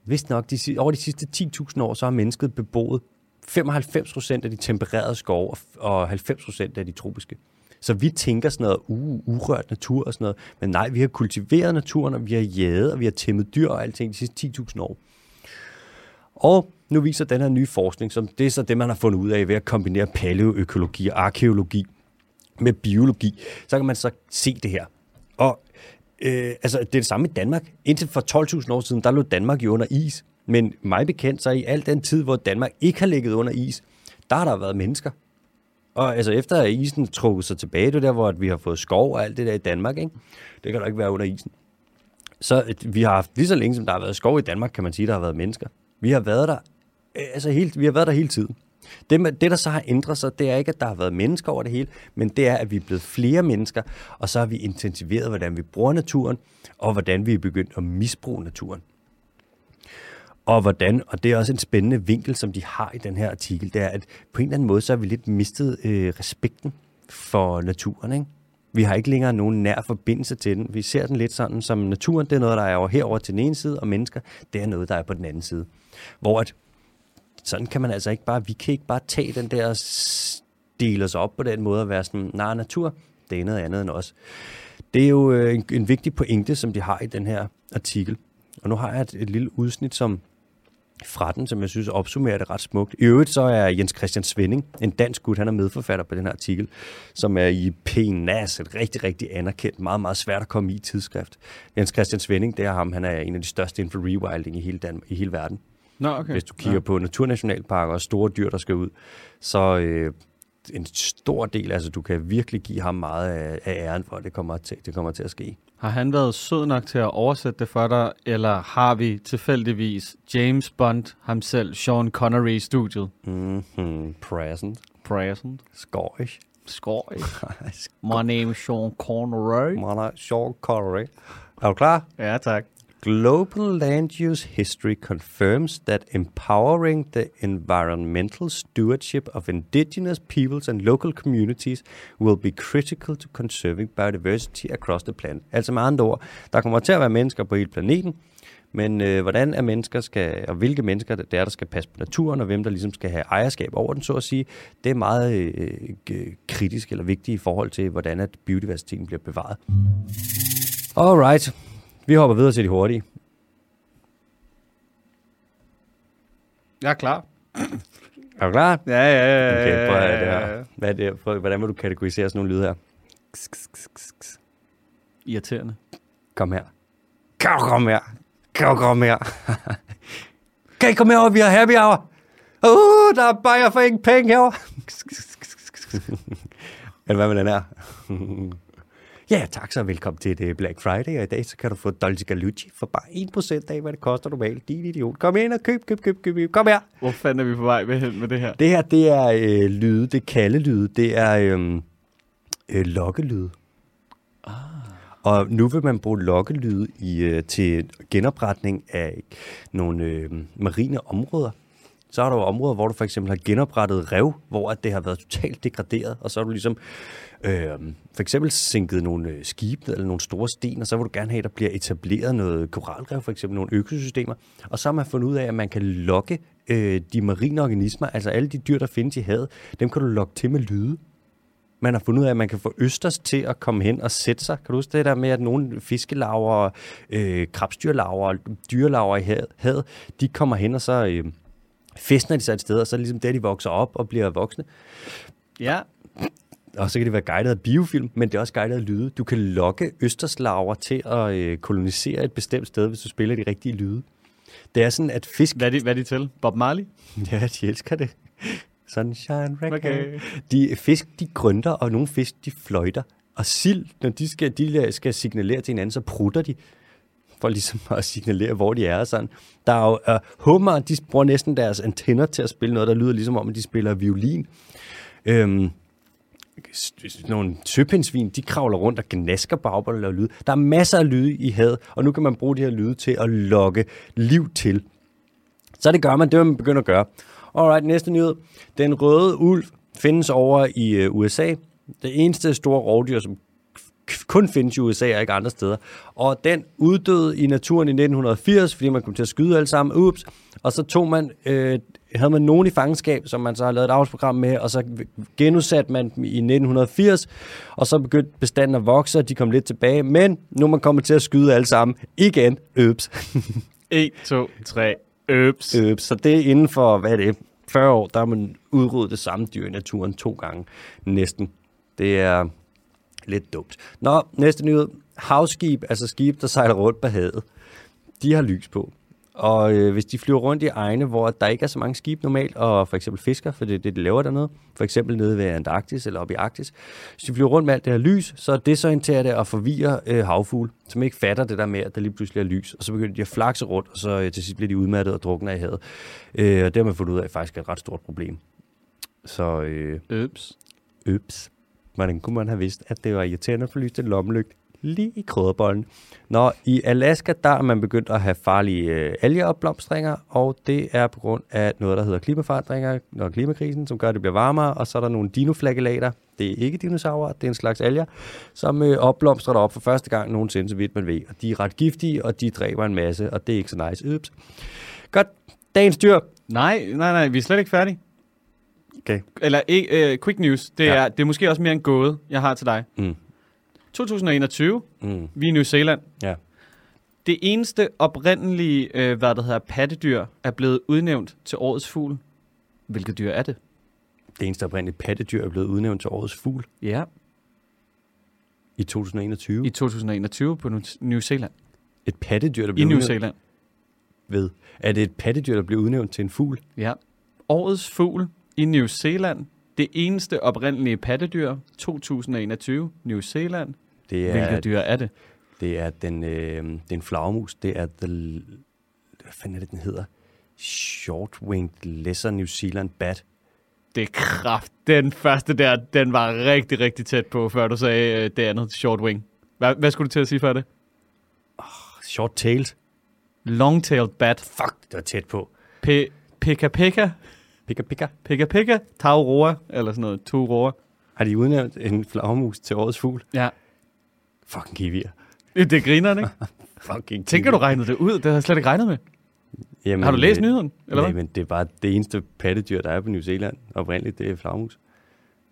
vist nok, de, over de sidste 10.000 år, så har mennesket beboet 95 procent af de tempererede skove og- og 90 procent af de tropiske. Så vi tænker sådan noget uh, urørt natur og sådan noget. Men nej, vi har kultiveret naturen, og vi har jaget, og vi har tæmmet dyr og alting de sidste 10.000 år. Og nu viser den her nye forskning, som det er så det, man har fundet ud af ved at kombinere paleoøkologi og arkeologi med biologi, så kan man så se det her. Og øh, altså, det er det samme i Danmark. Indtil for 12.000 år siden, der lå Danmark jo under is. Men mig bekendt, så i al den tid, hvor Danmark ikke har ligget under is, der har der været mennesker. Og altså efter at isen trukket sig tilbage, det er der, hvor vi har fået skov og alt det der i Danmark, ikke? det kan der ikke være under isen. Så øh, vi har haft lige så længe, som der har været skov i Danmark, kan man sige, der har været mennesker. Vi har været der, øh, altså helt, vi har været der hele tiden. Det, det, der så har ændret sig, det er ikke, at der har været mennesker over det hele, men det er, at vi er blevet flere mennesker, og så har vi intensiveret, hvordan vi bruger naturen, og hvordan vi er begyndt at misbruge naturen. Og hvordan, og det er også en spændende vinkel, som de har i den her artikel, det er, at på en eller anden måde, så har vi lidt mistet øh, respekten for naturen, ikke? Vi har ikke længere nogen nær forbindelse til den. Vi ser den lidt sådan som naturen, det er noget, der er over herover til den ene side, og mennesker, det er noget, der er på den anden side. Hvor at, sådan kan man altså ikke bare, vi kan ikke bare tage den der og dele os op på den måde og være sådan, nej, natur, det er noget andet end os. Det er jo øh, en, en vigtig pointe, som de har i den her artikel. Og nu har jeg et, et lille udsnit, som fra den, som jeg synes opsummerer det ret smukt. I øvrigt så er Jens Christian Svending, en dansk gut, han er medforfatter på den her artikel, som er i PNAS, et rigtig, rigtig anerkendt, meget, meget svært at komme i tidsskrift. Jens Christian Svending, det er ham, han er en af de største inden for rewilding i hele, Dan- i hele verden. Nå, okay. Hvis du kigger ja. på naturnationalparker og store dyr, der skal ud, så øh, en stor del, altså du kan virkelig give ham meget af, af æren for, at det kommer, til, det kommer til at ske. Har han været sød nok til at oversætte det for dig, eller har vi tilfældigvis James Bond, ham selv, Sean Connery i studiet? Mm-hmm. Present. Present. Scottish. Skål. *laughs* My name is Sean Connery. Man er Sean Connery. Er du klar? Ja, tak. Global land use history confirms that empowering the environmental stewardship of indigenous peoples and local communities will be critical to conserving biodiversity across the planet. Altså med andre ord, der kommer til at være mennesker på hele planeten, men øh, hvordan er mennesker skal, og hvilke mennesker det er, der skal passe på naturen, og hvem der ligesom skal have ejerskab over den, så at sige, det er meget øh, øh kritisk eller vigtigt i forhold til, hvordan at biodiversiteten bliver bevaret. Alright, vi hopper videre til de hurtige. Jeg er klar. Er du klar? Ja, ja, ja. Okay, prøv at ja, det ja, her. ja. Hvad er det? Prøv, hvordan vil du kategorisere sådan nogle lyde her? Irriterende. Kom her. Kan du komme her? Kan du komme her? *laughs* kan I komme herover? Vi har happy hour. Uh, der er bajer for ingen penge herovre. Eller *laughs* hvad med den her? *laughs* Ja, tak så. Velkommen til det Black Friday, og i dag så kan du få Dolce Galucci for bare 1% af, hvad det koster normalt. Din idiot. Kom ind og køb, køb, køb, køb. køb. Kom her. Hvor fanden er vi på vej med hen med det her? Det her, det er øh, lyde, det er kaldelyde, det er øh, øh, lokkelyde. Ah. Og nu vil man bruge lokkelyde i, øh, til genopretning af nogle øh, marine områder. Så er der jo områder, hvor du for eksempel har genoprettet rev, hvor at det har været totalt degraderet, og så har du ligesom øh, for eksempel sænket nogle øh, skibe eller nogle store sten, og så vil du gerne have, at der bliver etableret noget koralrev, for eksempel nogle økosystemer. Og så har man fundet ud af, at man kan lokke øh, de marine organismer, altså alle de dyr, der findes i havet, dem kan du lokke til med lyde. Man har fundet ud af, at man kan få østers til at komme hen og sætte sig. Kan du huske det der med, at nogle fiskelaver, øh, krabstyrlarver, dyrelaver i havet, de kommer hen og så øh, festner de sig et sted, og så er det ligesom der, de vokser op og bliver voksne. Ja. Og så kan det være guidet af biofilm, men det er også guidet af lyde. Du kan lokke østerslarver til at øh, kolonisere et bestemt sted, hvis du spiller de rigtige lyde. Det er sådan, at fisk... Hvad er de, hvad er de til? Bob Marley? *laughs* Ja, de elsker det. Sunshine Reggae. Okay. De fisk, de grønter, og nogle fisk, de fløjter. Og sild, når de skal, de skal signalere til hinanden, så prutter de for ligesom at signalere, hvor de er. Sådan. Der er jo uh, hummer, de bruger næsten deres antenner til at spille noget, der lyder ligesom om, at de spiller violin. Øhm, nogle søpindsvin, de kravler rundt og gnasker bagbold og laver lyde. Der er masser af lyde i havet, og nu kan man bruge de her lyde til at lokke liv til. Så det gør man, det vil man begynde at gøre. Alright, næste nyhed. Den røde ulv findes over i øh, USA. Det eneste store rovdyr, som kun findes i USA og ikke andre steder. Og den uddøde i naturen i 1980, fordi man kom til at skyde alle sammen. Ups. Og så tog man, øh, havde man nogen i fangenskab, som man så har lavet et avlsprogram med, og så genudsatte man dem i 1980, og så begyndte bestanden at vokse, og de kom lidt tilbage. Men nu er man kommet til at skyde alle sammen igen. Ups. 1, 2, 3. Øps. Øh, så det er inden for, hvad er det, 40 år, der har man udryddet det samme dyr i naturen to gange næsten. Det er lidt dumt. Nå, næste nyhed. Havskib, altså skib, der sejler rundt på havet, de har lys på. Og øh, hvis de flyver rundt i egne, hvor der ikke er så mange skib normalt, og for eksempel fisker, for det er det, de laver dernede, for eksempel nede ved Antarktis eller oppe i Arktis, hvis de flyver rundt med alt det her lys, så desorienterer det og forvirrer øh, havfugle, som ikke fatter det der med, at der lige pludselig er lys, og så begynder de at flakse rundt, og så øh, til sidst bliver de udmattet og drukner i havet. Øh, og det har man fundet ud af faktisk er et ret stort problem. Så øh, Øps. Øps. Hvordan kunne man have vidst, at det var irriterende at få lyst en lommelygt lige i krydderbollen? Nå, i Alaska, der er man begyndt at have farlige øh, algeopblomstringer, og det er på grund af noget, der hedder klimaforandringer og klimakrisen, som gør, at det bliver varmere, og så er der nogle dinoflagellater. Det er ikke dinosaurer, det er en slags alger, som øh, opblomstrer derop for første gang nogensinde, så vidt man ved. Og de er ret giftige, og de dræber en masse, og det er ikke så nice. Øps. Godt. Dagens dyr. Nej, nej, nej, vi er slet ikke færdige. Okay. Eller ikke, uh, quick news. Det, ja. er, det er måske også mere en gåde, jeg har til dig. Mm. 2021, Mm. vi er i New Zealand. Ja. Det eneste oprindelige, øh, hvad der hedder, pattedyr, er blevet udnævnt til årets fugl. Hvilket dyr er det? Det eneste oprindelige pattedyr er blevet udnævnt til årets fugl Ja, i 2021. i 2021 på New Zealand. Et pattedyr, der I bliver New udnævnt Zealand. ved. Er det et pattedyr, der bliver udnævnt til en fugl? Ja. Årets fugl i New Zealand. Det eneste oprindelige pattedyr, 2021, New Zealand. Det er, Hvilket dyr er det? det er den, øh, det er en flagermus. Det er the, hvad fanden er det, den hedder? Short-winged lesser New Zealand bat. Det er kraft. Den første der, den var rigtig, rigtig tæt på, før du sagde øh, det andet, short wing. Hvad, hvad skulle du til at sige før det? Short-tailed. Long-tailed bat. Fuck, det var tæt på. Pe- Pekka Pekka. Pika pika. Pekka Pekka. Tauroa. Eller sådan noget. Turoa. Har de udnævnt en flagermus til årets fugl? Ja. Fucking kiwier. Det griner ikke? *laughs* Fucking Tænker du regnet det ud? Det har jeg slet ikke regnet med. Jamen, Har du læst øh, nyheden? Eller Nej, hvad? men det er bare det eneste pattedyr, der er på New Zealand. Oprindeligt, det er flagermus.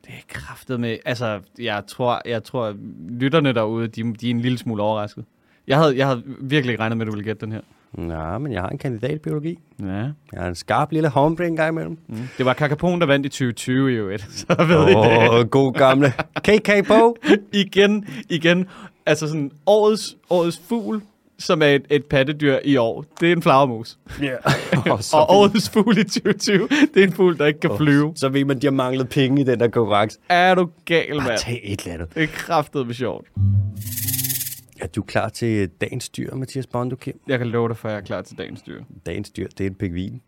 Det er kraftet med... Altså, jeg tror, jeg tror lytterne derude, de, de er en lille smule overrasket. Jeg havde, jeg havde virkelig ikke regnet med, at du ville gætte den her. Nå, men jeg har en kandidat i biologi. Ja. Jeg har en skarp lille hornbrain en gang imellem. Mm. Det var Kakapon, der vandt i 2020 i øvrigt. Så ved I Åh, det. oh, god gamle KK Bo. *laughs* igen, igen. Altså sådan årets, årets fugl, som er et, et pattedyr i år, det er en flagermus. Ja. *laughs* og så, Og årets fugl i 2020, det er en fugl, der ikke kan flyve. så ved man, de har manglet penge i den der konkurrence. Er du gal, mand? tag et eller andet. Det er kraftet med sjovt. Er du klar til dagens dyr, Mathias Bondo Kim? Jeg kan love dig, for jeg er klar til dagens dyr. Dagens dyr, det er en pingvin.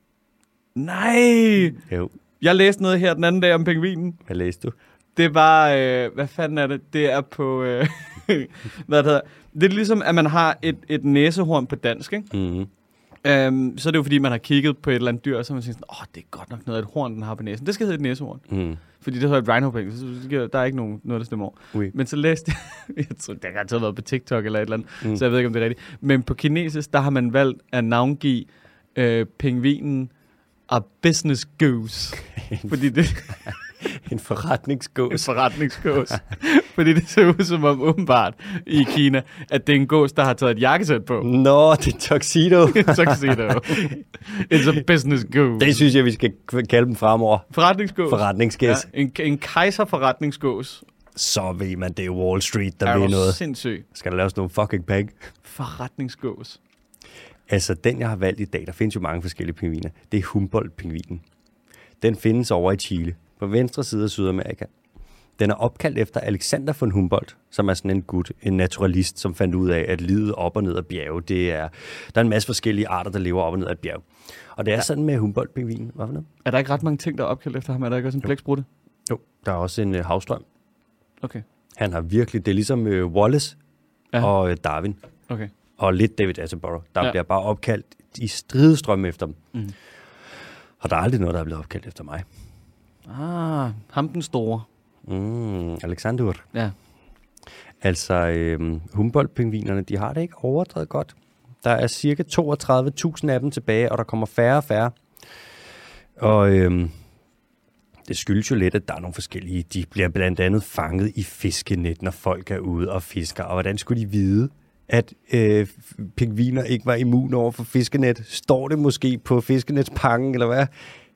Nej! Jo, Jeg læste noget her den anden dag om pingvinen. hvad læste du? Det var, øh, hvad fanden er det? Det er på, øh, *laughs* hvad det hedder. Det er ligesom, at man har et, et næsehorn på dansk, ikke? Mm-hmm. Øhm, så er det jo fordi, man har kigget på et eller andet dyr, og så har man sådan, åh, det er godt nok noget af et horn, den har på næsen. Det skal hedde et næsehorn. Mm. Fordi det hedder et rhino engelsk, så der er ikke nogen, noget, der stemmer over. Oui. Men så læste jeg, *laughs* jeg tror, det har garanteret været på TikTok eller et eller andet, mm. så jeg ved ikke, om det er rigtigt. Men på kinesisk, der har man valgt at navngive øh, pingvinen a business goose. fordi det *laughs* En *laughs* en forretningsgås. forretningsgås. *laughs* fordi det ser ud som om åbenbart i Kina, at det er en gås, der har taget et jakkesæt på. Nå, det er tuxedo. *laughs* jo. It's a business goose. Det synes jeg, vi skal kalde dem fremover. Forretningsgås. Forretningsgæs. Ja, en, en kejserforretningsgås. Så ved man, det er Wall Street, der er ved noget. sindssyg. Skal der laves nogle fucking penge? Forretningsgås. Altså, den jeg har valgt i dag, der findes jo mange forskellige pingviner. Det er Humboldt-pingvinen. Den findes over i Chile, på venstre side af Sydamerika. Den er opkaldt efter Alexander von Humboldt, som er sådan en gut, en naturalist, som fandt ud af, at livet op og ned af bjerge, det er, der er en masse forskellige arter, der lever op og ned af et bjerg. Og det er sådan med Humboldt-pingvinen. Hvad for noget? Er der ikke ret mange ting, der er opkaldt efter ham? Er der ikke også en blæksprutte? Jo, der er også en uh, havstrøm. Okay. Han har virkelig, det er ligesom øh, Wallace Ja. og øh, Darwin, Okay. og lidt David Attenborough. Der Ja. bliver bare opkaldt i stridestrøm efter dem. Mm. Og der er aldrig noget, der er blevet opkaldt efter mig. Ah, ham den store. Mm, Alexander. Ja. Altså, øhm, Humboldt-pingvinerne, de har det ikke overdrevet godt. Der er cirka 32.000 af dem tilbage, og der kommer færre og færre. Og øhm, det skyldes jo lidt, at der er nogle forskellige. De bliver blandt andet fanget i fiskenet, når folk er ude og fisker. Og hvordan skulle de vide, at øh, pingviner ikke var immune over for fiskenet? Står det måske på fiskenetspakken, eller hvad?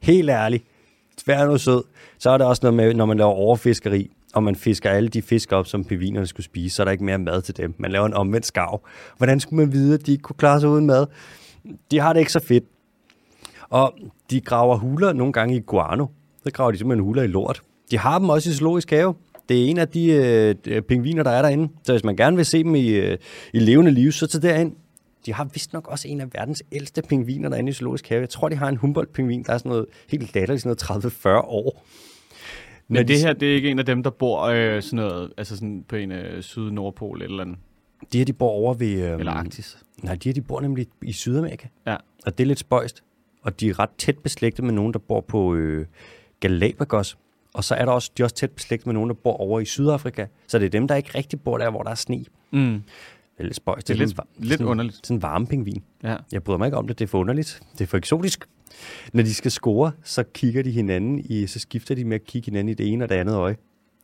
Helt ærligt. Vær nu sød. Så er der også noget med, når man laver overfiskeri, og man fisker alle de fisk op, som pingvinerne skulle spise, så er der ikke mere mad til dem. Man laver en omvendt skav. Hvordan skulle man vide, at de ikke kunne klare sig uden mad? De har det ikke så fedt. Og de graver huler nogle gange i guano. Så graver de simpelthen huler i lort. De har dem også i zoologisk have. Det er en af de øh, pingviner, der er derinde. Så hvis man gerne vil se dem i, øh, i levende liv, så tag derind. De har vist nok også en af verdens ældste pingviner derinde i zoologisk have. Jeg tror, de har en Humboldt-pingvin, der er sådan noget helt latterligt, sådan noget 30-40 år. Men de- det her, det er ikke en af dem, der bor øh, sådan noget, altså sådan på en øh, syd-nordpol eller andet, De her, de bor over ved... Øhm, eller Arktis. Nej, de her, de bor nemlig i Sydamerika. Ja. Og det er lidt spøjst. Og de er ret tæt beslægtet med nogen, der bor på øh, Galapagos. Og så er der også, de er også tæt beslægtet med nogen, der bor over i Sydafrika. Så det er dem, der ikke rigtig bor der, hvor der er sne. Mm. Det er lidt spøjst. Det er lidt, lidt sådan, underligt. Sådan en varme pingvin. Ja. Jeg bryder mig ikke om det. Det er for underligt. Det er for eksotisk. Når de skal score, så kigger de hinanden i, så skifter de med at kigge hinanden i det ene og det andet øje.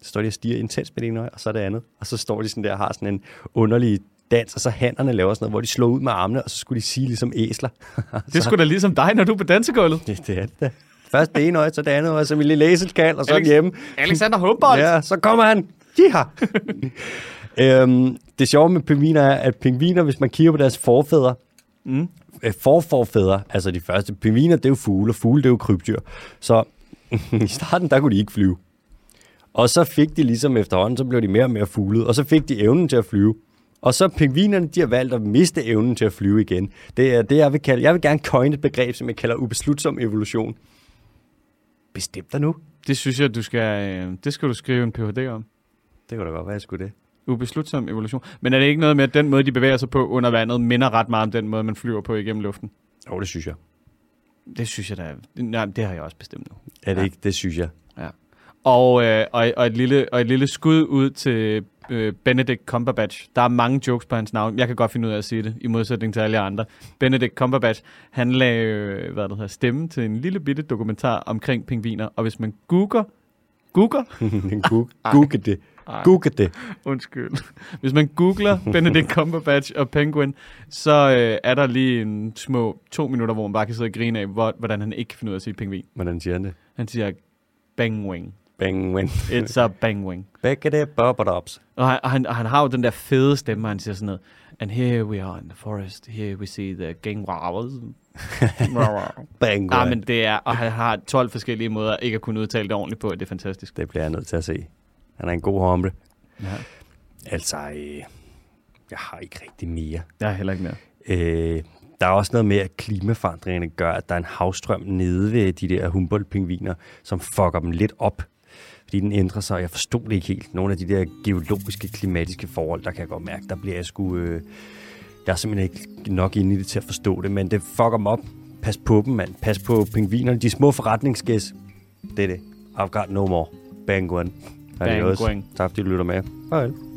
Så står de og stiger intens med det ene øje, og så det andet. Og så står de sådan der og har sådan en underlig dans, og så hænderne laver sådan noget, hvor de slår ud med armene, og så skulle de sige ligesom æsler. *laughs* Det er sgu da ligesom dig, når du er på dansegulvet. Det, det er det da. Først det ene øje, så det andet øje, som i lille læselkald, og så Alex- hjemme. Alexander Humboldt. Ja, så kommer han. Har. *laughs* øhm, det sjove med pingviner er, at pingviner, hvis man kigger på deres forfædre, Mm. øh, forforfædre, altså de første pingviner, det er jo fugle, og fugle, det er jo krybdyr. Så *laughs* i starten, der kunne de ikke flyve. Og så fik de ligesom efterhånden, så blev de mere og mere fuglede, og så fik de evnen til at flyve. Og så pingvinerne, de har valgt at miste evnen til at flyve igen. Det er det, jeg vil kalde, jeg vil gerne coin et begreb, som jeg kalder ubeslutsom evolution. Bestem dig nu. Det synes jeg, du skal, øh, det skal du skrive en Ph.D. om. Det kunne da godt være, jeg skulle det. Ubeslutsom evolution. Men er det ikke noget med, at den måde, de bevæger sig på under vandet, minder ret meget om den måde, man flyver på igennem luften? Jo, det synes jeg. Det synes jeg da. Nej, det har jeg også bestemt nu. Er det Ja. ikke? Det synes jeg. Og, øh, og, og, et lille, og et lille skud ud til øh, Benedict Cumberbatch. Der er mange jokes på hans navn. Jeg kan godt finde ud af at sige det, i modsætning til alle jer andre. Benedict Cumberbatch, han lagde øh, hvad det hedder, stemme til en lille bitte dokumentar omkring pingviner. Og hvis man googler, googler, Google, Google *laughs* det. Google det. undskyld. Hvis man googler *laughs* Benedict Cumberbatch og Penguin, så øh, er der lige en små to minutter, hvor man bare kan sidde og grine af, hvor, hvordan han ikke kan finde ud af at sige pingvin. Hvordan siger han det? Han siger bangwing. Bang, win. It's a bangwing. Begge det, bobbedops. Og han, han, han har jo den der fede stemme, han siger sådan noget, And here we are in the forest, here we see the gangrowers. *laughs* Bang, Nej, win. men det er, og han har 12 forskellige måder ikke at kunne udtale det ordentligt på, det er fantastisk. Det bliver jeg nødt til at se. Han er en god hombre. Ja. Altså, øh, jeg har ikke rigtig mere. Jeg er heller ikke mere. Øh, der er også noget med, at klimaforandringerne gør, at der er en havstrøm nede ved de der Humboldt-pingviner, som fucker dem lidt op. Fordi den ændrer sig, og jeg forstod det ikke helt. Nogle af de der geologiske, klimatiske forhold, der kan jeg godt mærke, der bliver jeg sgu... Øh, jeg er simpelthen ikke nok inde i det til at forstå det, men det fucker dem op. Pas på dem, mand. Pas på pingvinerne. De små forretningsgæs. Det er det. I've got no more. Bang, one. Bang, Adios. Tak fordi du lytter med. Hej.